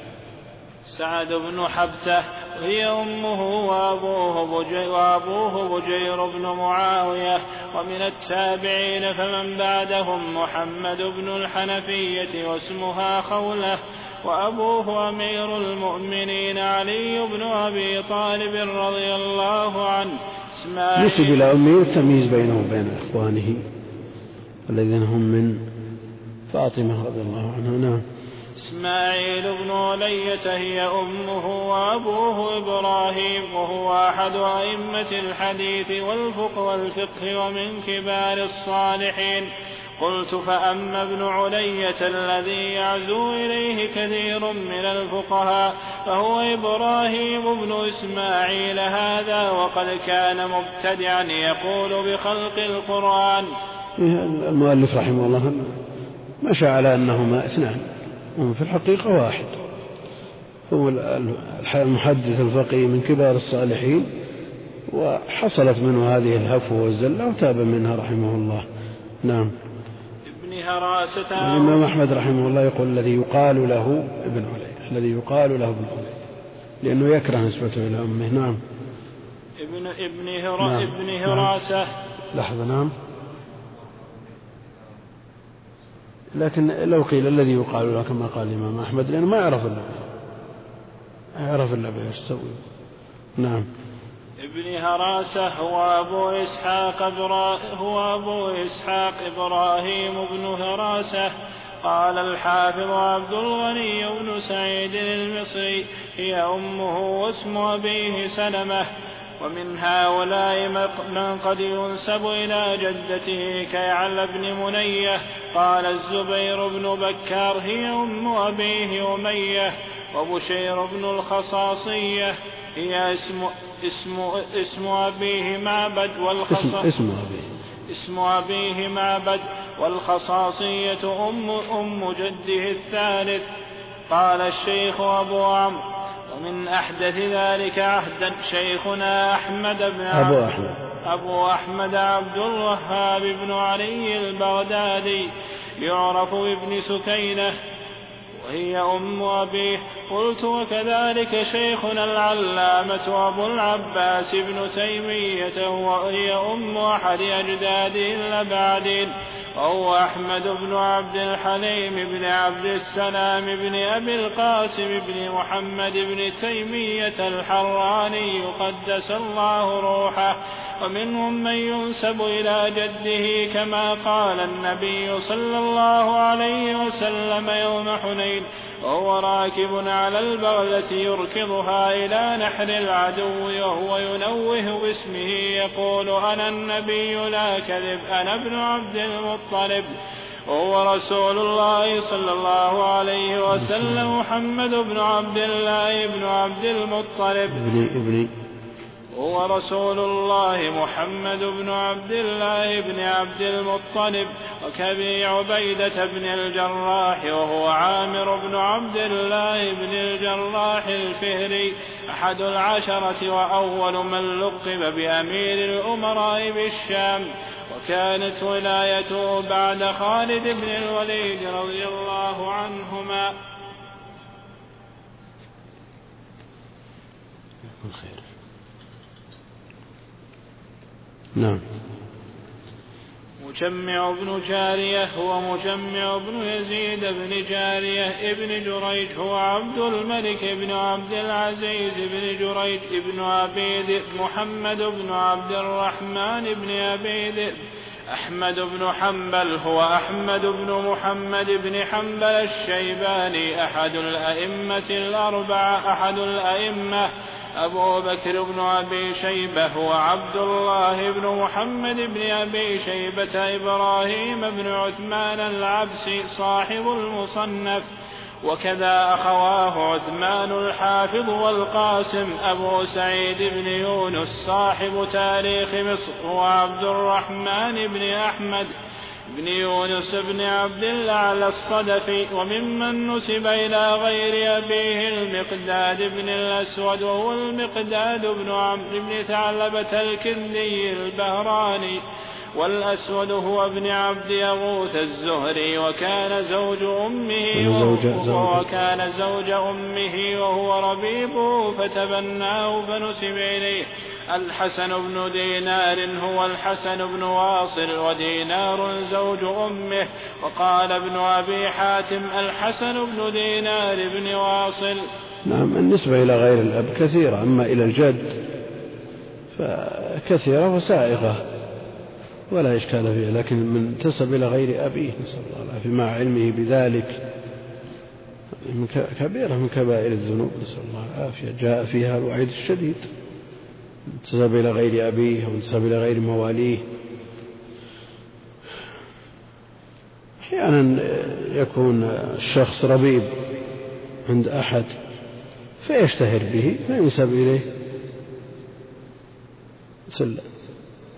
سعد بن حبتة وهي أمه وأبوه بجير, وأبوه بجير بن معاوية ومن التابعين فمن بعدهم محمد بن الحنفية واسمها خولة وأبوه أمير المؤمنين علي بن أبي طالب رضي الله عنه نسب إلى أمه التمييز بينه وبين إخوانه الذين هم من فاطمة رضي الله عنها. نعم. إسماعيل بن علية هي أمه وأبوه إبراهيم وهو أحد أئمة الحديث والفقه والفقه ومن كبار الصالحين. قلت فأما ابن علية الذي يعزو إليه كثير من الفقهاء فهو إبراهيم بن إسماعيل هذا وقد كان مبتدعا يقول بخلق القرآن. المؤلف رحمه الله مشى على أنهما اثنان هم في الحقيقة واحد. هو المحدث الفقيه من كبار الصالحين وحصلت منه هذه الهفوة والزلة وتاب منها رحمه الله. نعم. هراسة الإمام أحمد رحمه الله يقول الذي يقال له ابن علي الذي يقال له ابن علي لأنه يكره نسبته إلى أمه نعم ابن ابن هرا نعم. ابن. هراسة نعم. لحظة نعم لكن لو قيل الذي يقال له كما قال الإمام أحمد لأنه ما يعرف إلا يعرف إلا يستوي نعم ابن هراسة هو أبو إسحاق هو أبو إسحاق إبراهيم بن هراسة. قال الحافظ عبد الغني بن سعيد المصري هي أمه واسم أبيه سلمة. ومن هؤلاء من قد ينسب إلى جدته كيعلى بن منية. قال الزبير بن بكار هي أم أبيه أمية. وبشير بن الخصاصية هي اسم اسم اسم أبيه معبد والخصاصية اسم, اسم أبيه. اسم أبيه معبد والخصاصية أم أم جده الثالث. قال الشيخ أبو عمرو ومن أحدث ذلك عهدا شيخنا أحمد بن أبو أحمد. أبو أحمد عبد الوهاب بن علي البغدادي يعرف بابن سكينة وهي أم أبيه قلت وكذلك شيخنا العلامة أبو العباس بن تيمية وهي أم أحد أجداده الأبعدين وهو أحمد بن عبد الحليم بن عبد السلام بن أبي القاسم بن محمد بن تيمية الحراني قدس الله روحه. ومنهم من ينسب إلى جده كما قال النبي صلى الله عليه وسلم يوم حنين. العين وهو راكب على البغلة يركضها إلى نحر العدو وهو ينوه باسمه يقول أنا النبي لا كذب أنا ابن عبد المطلب. وهو رسول الله صلى الله عليه وسلم محمد بن عبد الله بن عبد المطلب. ابني ابني. هو رسول الله محمد بن عبد الله بن عبد المطلب وكبي عبيدة بن الجراح وهو عامر بن عبد الله بن الجراح الفهري أحد العشرة وأول من لقب بأمير الأمراء بالشام وكانت ولايته بعد خالد بن الوليد رضي الله عنهما. خير. نعم. مجمع بن جارية هو مجمع بن يزيد بن جارية ابن جريج هو عبد الملك بن عبد العزيز بن جريج أبي ذئب محمد بن عبد الرحمن بن ذئب أحمد بن حنبل هو أحمد بن محمد بن حنبل الشيباني أحد الأئمة الأربعة أحد الأئمة. أبو بكر بن أبي شيبة هو عبد الله بن محمد بن أبي شيبة إبراهيم بن عثمان العبسي صاحب المصنف. وكذا أخواه عثمان الحافظ والقاسم أبو سعيد بن يونس صاحب تاريخ مصر وعبد الرحمن بن أحمد بن يونس بن عبد الأعلى الصدفي وممن نسب إلى غير أبيه المقداد بن الأسود وهو المقداد بن عمرو بن ثعلبة الكندي البهراني والأسود هو ابن عبد يغوث الزهري وكان زوج أمه وهو وكان زوج أمه وهو ربيبه فتبناه فنسب إليه. الحسن بن دينار هو الحسن بن واصل ودينار زوج أمه. وقال ابن أبي حاتم الحسن بن دينار بن واصل. نعم النسبة إلى غير الأب كثيرة أما إلى الجد فكثيرة وسائغة. ولا إشكال فيه لكن من انتسب إلى غير أبيه نسأل الله العافية مع علمه بذلك. من كبيرة من كبائر الذنوب نسأل الله العافية. جاء فيها الوعيد الشديد. انتسب إلى غير أبيه وانتسب إلى غير مواليه. أحيانا يكون الشخص ربيب عند أحد فيشتهر به فينسب إليه.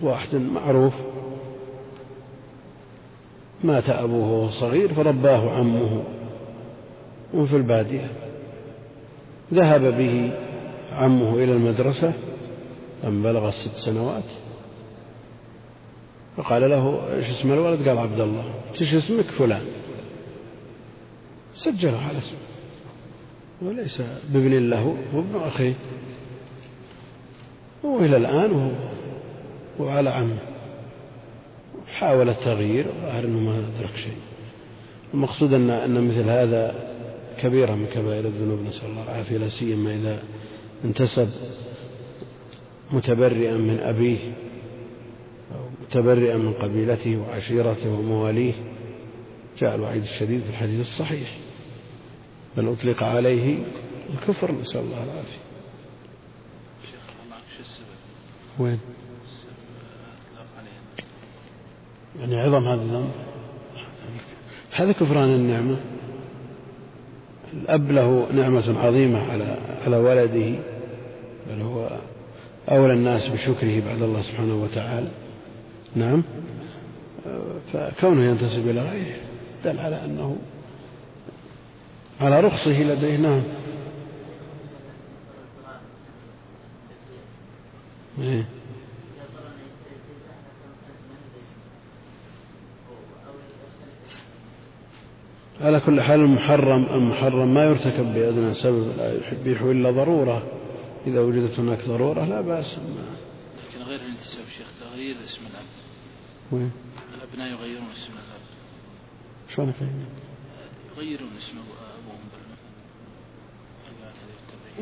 واحد معروف مات أبوه وهو صغير فرباه عمه وفي البادية. ذهب به عمه إلى المدرسة لما بلغ الست سنوات. فقال له إيش اسم الولد؟ قال عبد الله إيش اسمك؟ فلان. سجله على اسمه. وليس بابن له هو ابن أخيه وإلى الآن وهو وعلى عمه. حاول التغيير وظاهر أنه ما أدرك شيء. المقصود أن أن مثل هذا كبيرة من كبائر الذنوب نسأل الله العافية لا سيما إذا انتسب متبرئا من أبيه أو متبرئا من قبيلته وعشيرته ومواليه. جاء الوعيد الشديد في الحديث الصحيح. بل أطلق عليه الكفر نسأل الله العافية. وين؟ يعني عظم هذا الذنب هذا كفران النعمة. الأب له نعمة عظيمة على على ولده بل هو أولى الناس بشكره بعد الله سبحانه وتعالى. نعم. فكونه ينتسب إلى غيره دل على أنه على رخصه لديه. نعم. إيه. على كل حال المحرم المحرم ما يرتكب بأدنى سبب لا يحبه إلا ضرورة. إذا وجدت هناك ضرورة لا بأس. لكن غير الانتساب شيخ تغيير اسم الأب. وين؟ الأبناء يغيرون اسم الأب. شلون يغيرون؟ يغيرون اسم أبوهم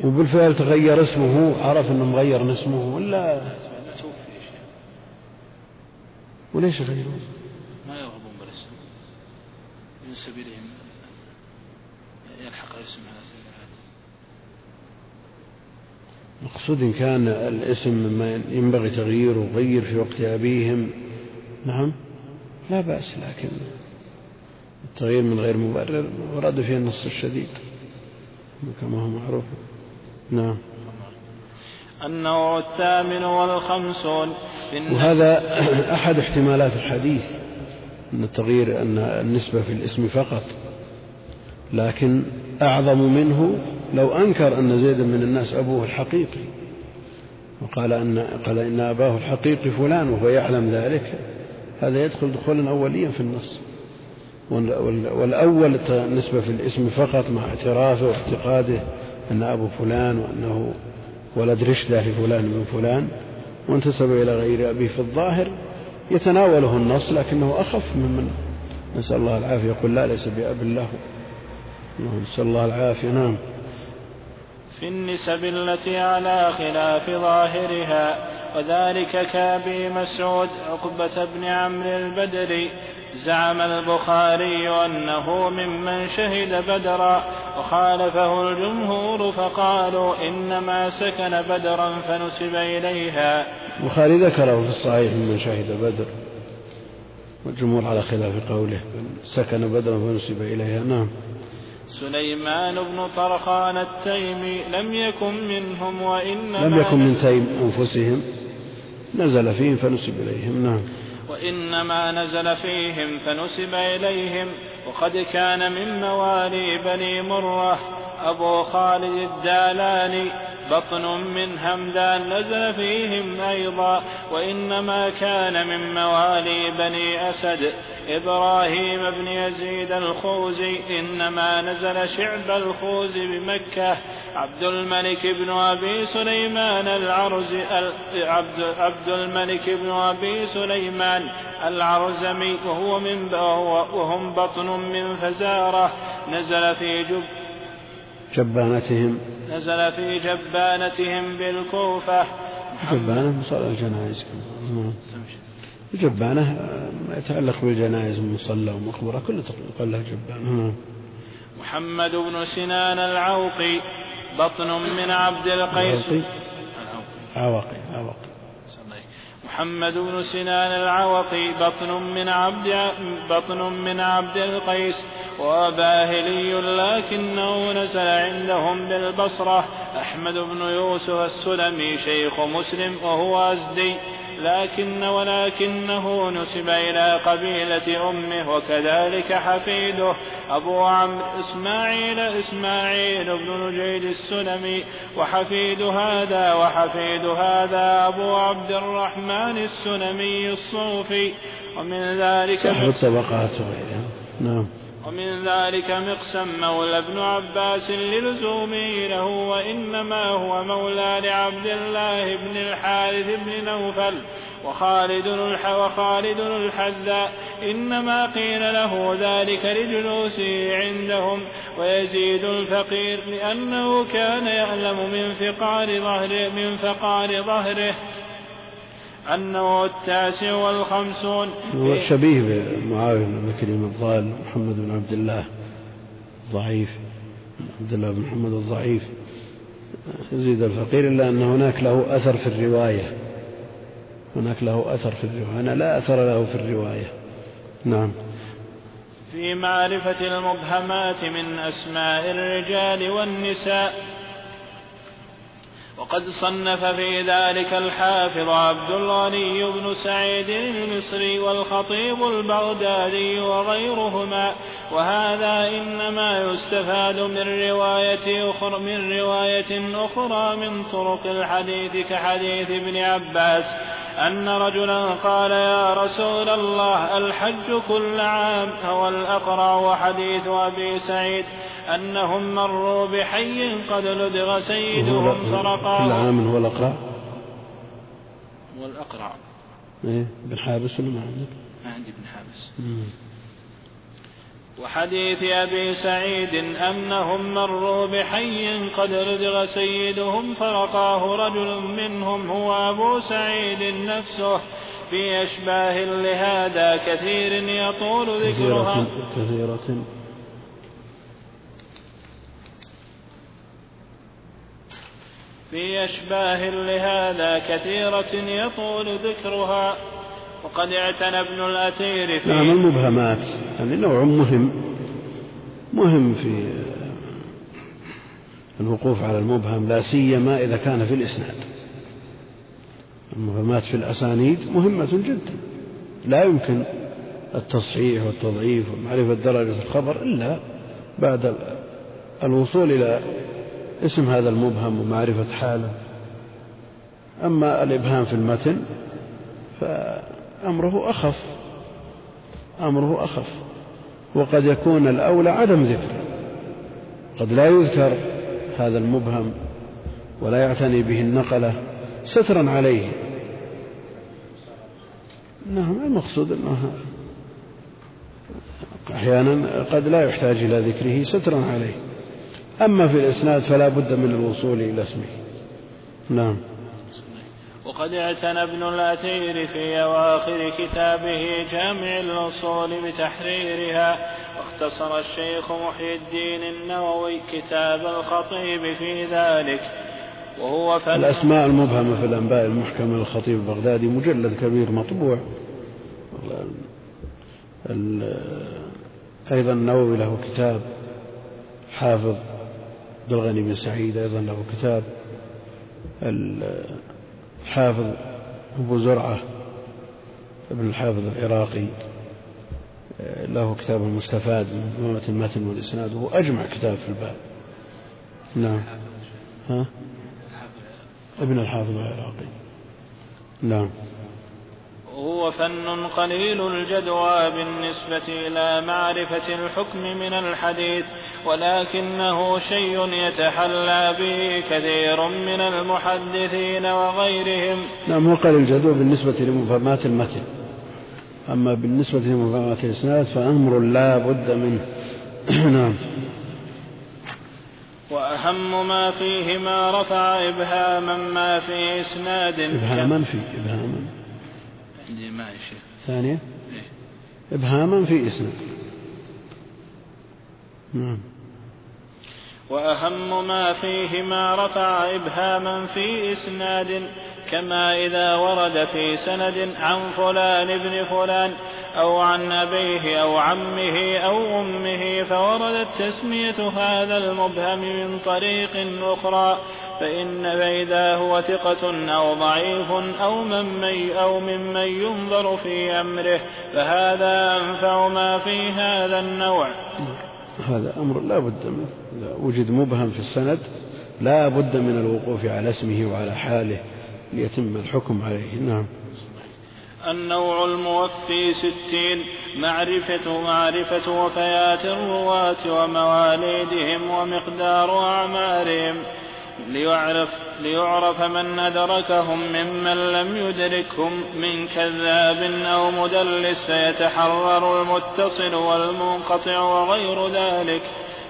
وبالفعل تغير اسمه عرف إنه مغير اسمه ولا؟ توفي يا شيخ. وليش يغيرون؟ إليهم يلحق اسم هذا مقصود إن كان الاسم مما ينبغي تغييره غير في وقت أبيهم. نعم؟ لا بأس لكن التغيير من غير مبرر ورد فيه النص الشديد كما هو معروف. نعم. النوع الثامن والخمسون. وهذا أحد احتمالات الحديث. أن التغيير أن النسبة في الاسم فقط لكن أعظم منه لو أنكر أن زيدا من الناس أبوه الحقيقي وقال أن قال إن أباه الحقيقي فلان وهو يعلم ذلك هذا يدخل دخولا أوليا في النص. والأول النسبة في الاسم فقط مع اعترافه واعتقاده أن أبو فلان وأنه ولد رشدة لفلان من فلان وانتسب إلى غير أبيه في الظاهر. يتناوله النص لكنه أخف ممن نسأل الله العافية. يقول لا ليس بأب له. نسأل الله العافية. نعم. في النسب التي على خلاف ظاهرها وذلك كابي مسعود عقبة بن عمرو البدري زعم البخاري أنه ممن شهد بدرا وخالفه الجمهور فقالوا إنما سكن بدرا فنسب إليها. البخاري ذكره في الصحيح ممن شهد بدر. والجمهور على خلاف قوله سكن بدرا فنسب إليها. نعم. سليمان بن طرخان التيمي لم يكن منهم وإنما لم يكن من تيم أنفسهم. نزل فيهم فنسب إليهم. نعم. وإنما نزل فيهم فنسب إليهم وقد كان من موالي بني مرة أبو خالد الدالاني بطن من همدان نزل فيهم أيضا وإنما كان من موالي بني أسد. إبراهيم بن يزيد الخوزي إنما نزل شعب الخوز بمكة. عبد الملك بن أبي سليمان العرز عبد, عبد الملك بن أبي سليمان العرزمي وهو من وهم بطن من فزارة. نزل في جب جبانتهم. نزل في جبانتهم بالكوفة. جبانة؟ مصلى الجنائز جبانة ما يتعلق بالجنائز المصلى ومقبرة كله يقال له جبانة. محمد بن سنان العوقي بطن من عبد القيس. عوقي عوقي محمد بن سنان العوقي بطن من عبد بطن من عبد القيس وباهلي لكنه نزل عندهم بالبصرة. أحمد بن يوسف السلمي شيخ مسلم وهو أزدي. لكن ولكنه نسب إلى قبيلة أمه وكذلك حفيده أبو عمرو إسماعيل إسماعيل بن نجيد السلمي وحفيد هذا وحفيد هذا أبو عبد الرحمن السلمي الصوفي ومن ذلك صاحب الطبقات وغيرها نعم. ومن ذلك مقسم مولى ابن عباس للزومه له وإنما هو مولى لعبد الله بن الحارث بن نوفل وخالد وخالد الحذاء إنما قيل له ذلك لجلوسه عندهم ويزيد الفقير لأنه كان يعلم من فقار ظهره من فقار ظهره. النوع التاسع والخمسون. هو شبيه بمعاوية بن بكر الضال محمد بن عبد الله الضعيف. عبد الله بن محمد الضعيف. يزيد الفقير إلا أن هناك له أثر في الرواية. هناك له أثر في الرواية. أنا لا أثر له في الرواية. نعم. في معرفة المبهمات من أسماء الرجال والنساء. وقد صنف في ذلك الحافظ عبد الغني بن سعيد المصري والخطيب البغدادي وغيرهما. وهذا إنما يستفاد من رواية أخرى من رواية أخرى من طرق الحديث كحديث ابن عباس. أن رجلا قال يا رسول الله الحج كل عام. هو الأقرع وحديث أبي سعيد. أنهم مروا بحي قد لدغ سيدهم فرقاه كل عام هو الأقرع؟ هو الأقرع. إيه بن حابس ولا ما عندك؟ ما عندي بن حابس. وحديث أبي سعيد أنهم مروا بحي قد لدغ سيدهم فرقاه رجل منهم هو أبو سعيد نفسه. في أشباه لهذا كثير يطول ذكرها. كثيرة, كثيرة. في أشباه لهذا كثيرة يطول ذكرها. وقد اعتنى ابن الأثير في نعم المبهمات. يعني نوع مهم مهم في الوقوف على المبهم لا سيما إذا كان في الإسناد. المبهمات في الأسانيد مهمة جدا. لا يمكن التصحيح والتضعيف ومعرفة درجة الخبر إلا بعد الوصول إلى اسم هذا المبهم ومعرفة حاله. أما الإبهام في المتن فأمره أخف. أمره أخف. وقد يكون الأولى عدم ذكره قد لا يذكر هذا المبهم ولا يعتني به النقلة سترا عليه. نعم المقصود أنه أحيانا قد لا يحتاج إلى ذكره سترا عليه. أما في الإسناد فلا بد من الوصول إلى اسمه. نعم. وقد اعتنى ابن الأثير في أواخر كتابه جامع الأصول بتحريرها واختصر الشيخ محي الدين النووي كتاب الخطيب في ذلك وهو فن الأسماء المبهمة في الأنباء المحكمة للخطيب البغدادي مجلد كبير مطبوع. أيضا النووي له كتاب حافظ عبد الغني بن سعيد أيضا له كتاب الحافظ أبو زرعة ابن الحافظ العراقي له كتاب المستفاد من المتن والإسناد وهو أجمع كتاب في الباب. نعم. ها؟ ابن الحافظ العراقي. نعم. هو فن قليل الجدوى بالنسبة إلى معرفة الحكم من الحديث ولكنه شيء يتحلى به كثير من المحدثين وغيرهم. نعم هو قليل الجدوى بالنسبة لمفهمات المتن. أما بالنسبة لمفهمات الإسناد فأمر لا بد منه. نعم. وأهم ما فيه ما رفع إبهاما ما في إسناد. إبهاما في إبهاما. ما ثانية؟ إيه؟ إبهاما في اسم نعم. وأهم ما فيه ما رفع إبهاما في إسناد كما إذا ورد في سند عن فلان ابن فلان أو عن أبيه أو عمه أو أمه فوردت تسمية هذا المبهم من طريق أخرى فإن فإذا هو ثقة أو ضعيف أو من أو ممن ينظر في أمره فهذا أنفع ما في هذا النوع. هذا أمر لا بد منه. إذا وجد مبهم في السند لا بد من الوقوف على اسمه وعلى حاله. ليتم الحكم عليه. نعم. النوع الموفي ستين معرفة معرفة وفيات الرواة ومواليدهم ومقدار أعمارهم. ليعرف, ليعرف من أدركهم ممن لم يدركهم من كذاب أو مدلس فيتحرر المتصل والمنقطع وغير ذلك.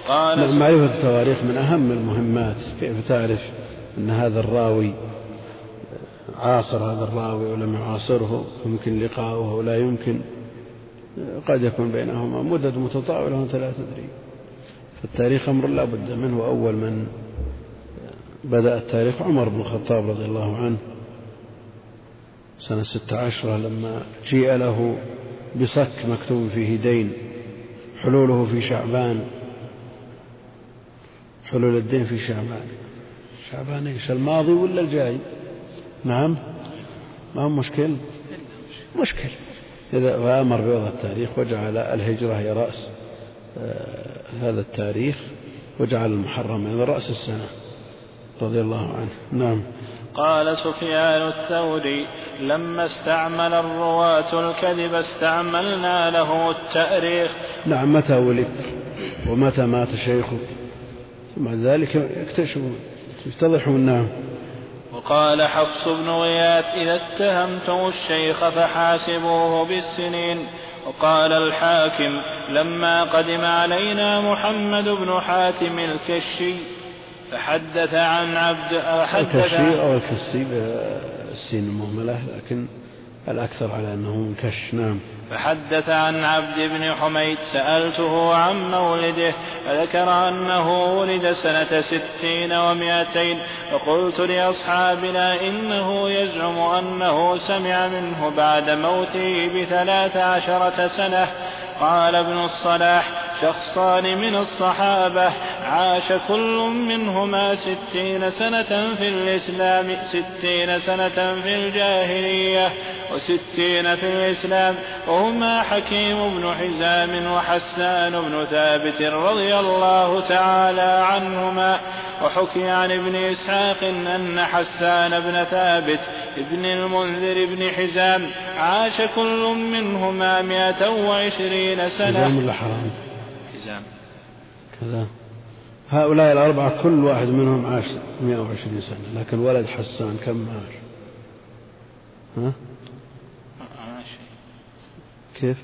قال نعم معرفة التواريخ من أهم المهمات. كيف تعرف أن هذا الراوي عاصر هذا الراوي ولم يعاصره يمكن لقاؤه ولا يمكن. قد يكون بينهما مدد متطاولة وأنت لا تدري. فالتاريخ أمر لا بد منه. أول من بدأ التاريخ عمر بن الخطاب رضي الله عنه سنة ست عشرة لما جيء له بصك مكتوب فيه دين حلوله في شعبان. حلول الدين في شعبان. شعبان إيش الماضي ولا الجاي؟ نعم. ما هو مشكل؟ مشكل. إذا فأمر بوضع التاريخ وجعل الهجرة هي رأس آه هذا التاريخ وجعل المحرم من رأس السنة. رضي الله عنه. نعم. قال سفيان الثوري لما استعمل الرواة الكذب استعملنا له التأريخ. نعم متى ولد ومتى مات شيخه ثم ذلك يكتشفون يتضحون نعم. وقال حفص بن غياث إذا اتهمتم الشيخ فحاسبوه بالسنين. وقال الحاكم لما قدم علينا محمد بن حاتم الكشي فحدث عن عبد الكشي أو الكسي بالسين المهملة لكن الأكثر على أنه منكش نعم. فحدث عن عبد بن حميد سألته عن مولده فذكر أنه ولد سنة ستين ومائتين فقلت لأصحابنا إنه يزعم أنه سمع منه بعد موته بثلاث عشرة سنة. قال ابن الصلاح شخصان من الصحابة عاش كل منهما ستين سنة في الإسلام ستين سنة في الجاهلية وستين في الإسلام. وهما حكيم بن حزام وحسان بن ثابت رضي الله تعالى عنهما. وحكي عن ابن إسحاق أن حسان بن ثابت ابن المنذر بن حزام عاش كل منهما مائة وعشرين سنة. حزام ولا حزام كذا. هؤلاء الأربعة كل واحد منهم عاش 120 سنة لكن ولد حسان كم عاش؟ ها؟ كيف؟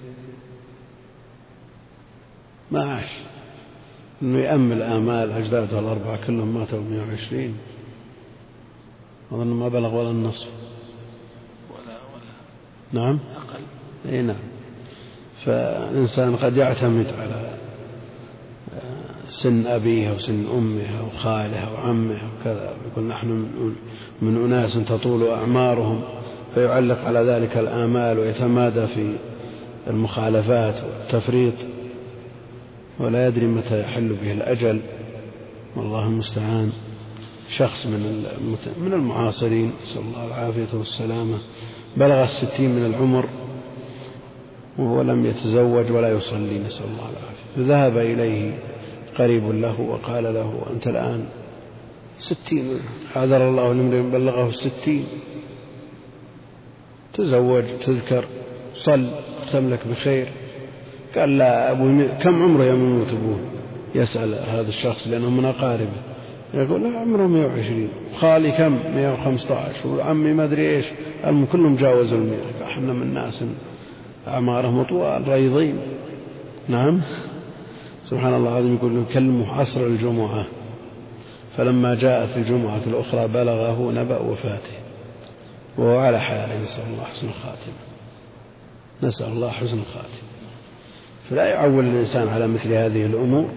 ما عاش. إنه يأمل آمال أجداده الأربعة كلهم ماتوا 120 أظن ما بلغ ولا النصف. ولا ولا نعم؟ أقل. أي نعم. فالإنسان قد يعتمد على سن أبيه أو سن أمه عمه وكذا يقول نحن من أناس تطول أعمارهم. فيعلق على ذلك الآمال ويتمادى في المخالفات والتفريط. ولا يدري متى يحل به الأجل. والله المستعان. شخص من من المعاصرين. نسأل الله العافية والسلامة. بلغ الستين من العمر. وهو لم يتزوج ولا يصلي. نسأل الله العافية. فذهب إليه قريب له وقال له أنت الآن ستين. حذر الله لامرئ بلغه الستين تزوج تذكر صل تملك بخير. قال لا أبوي كم عمره يوم يموت أبوه يسأل هذا الشخص لأنه من أقاربه. يقول لا عمره 120 خالي كم؟ 115 وعمي ما أدري إيش. المهم كلهم جاوزوا المئة إحنا من ناس أعمارهم طوال ريضين نعم؟ سبحان الله العظيم يقول يكلمه عصر الجمعة. فلما جاءت الجمعة الأخرى بلغه نبأ وفاته. وهو على حاله نسأل الله حسن الخاتمة نسأل الله حسن الخاتمة فلا يعول الإنسان على مثل هذه الأمور.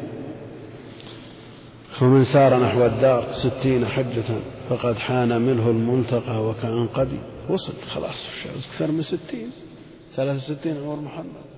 ومن سار نحو الدار ستين حجة فقد حان منه الملتقى وكأن قد وصل. خلاص أكثر من ستين. ثلاثة وستين عمر محمد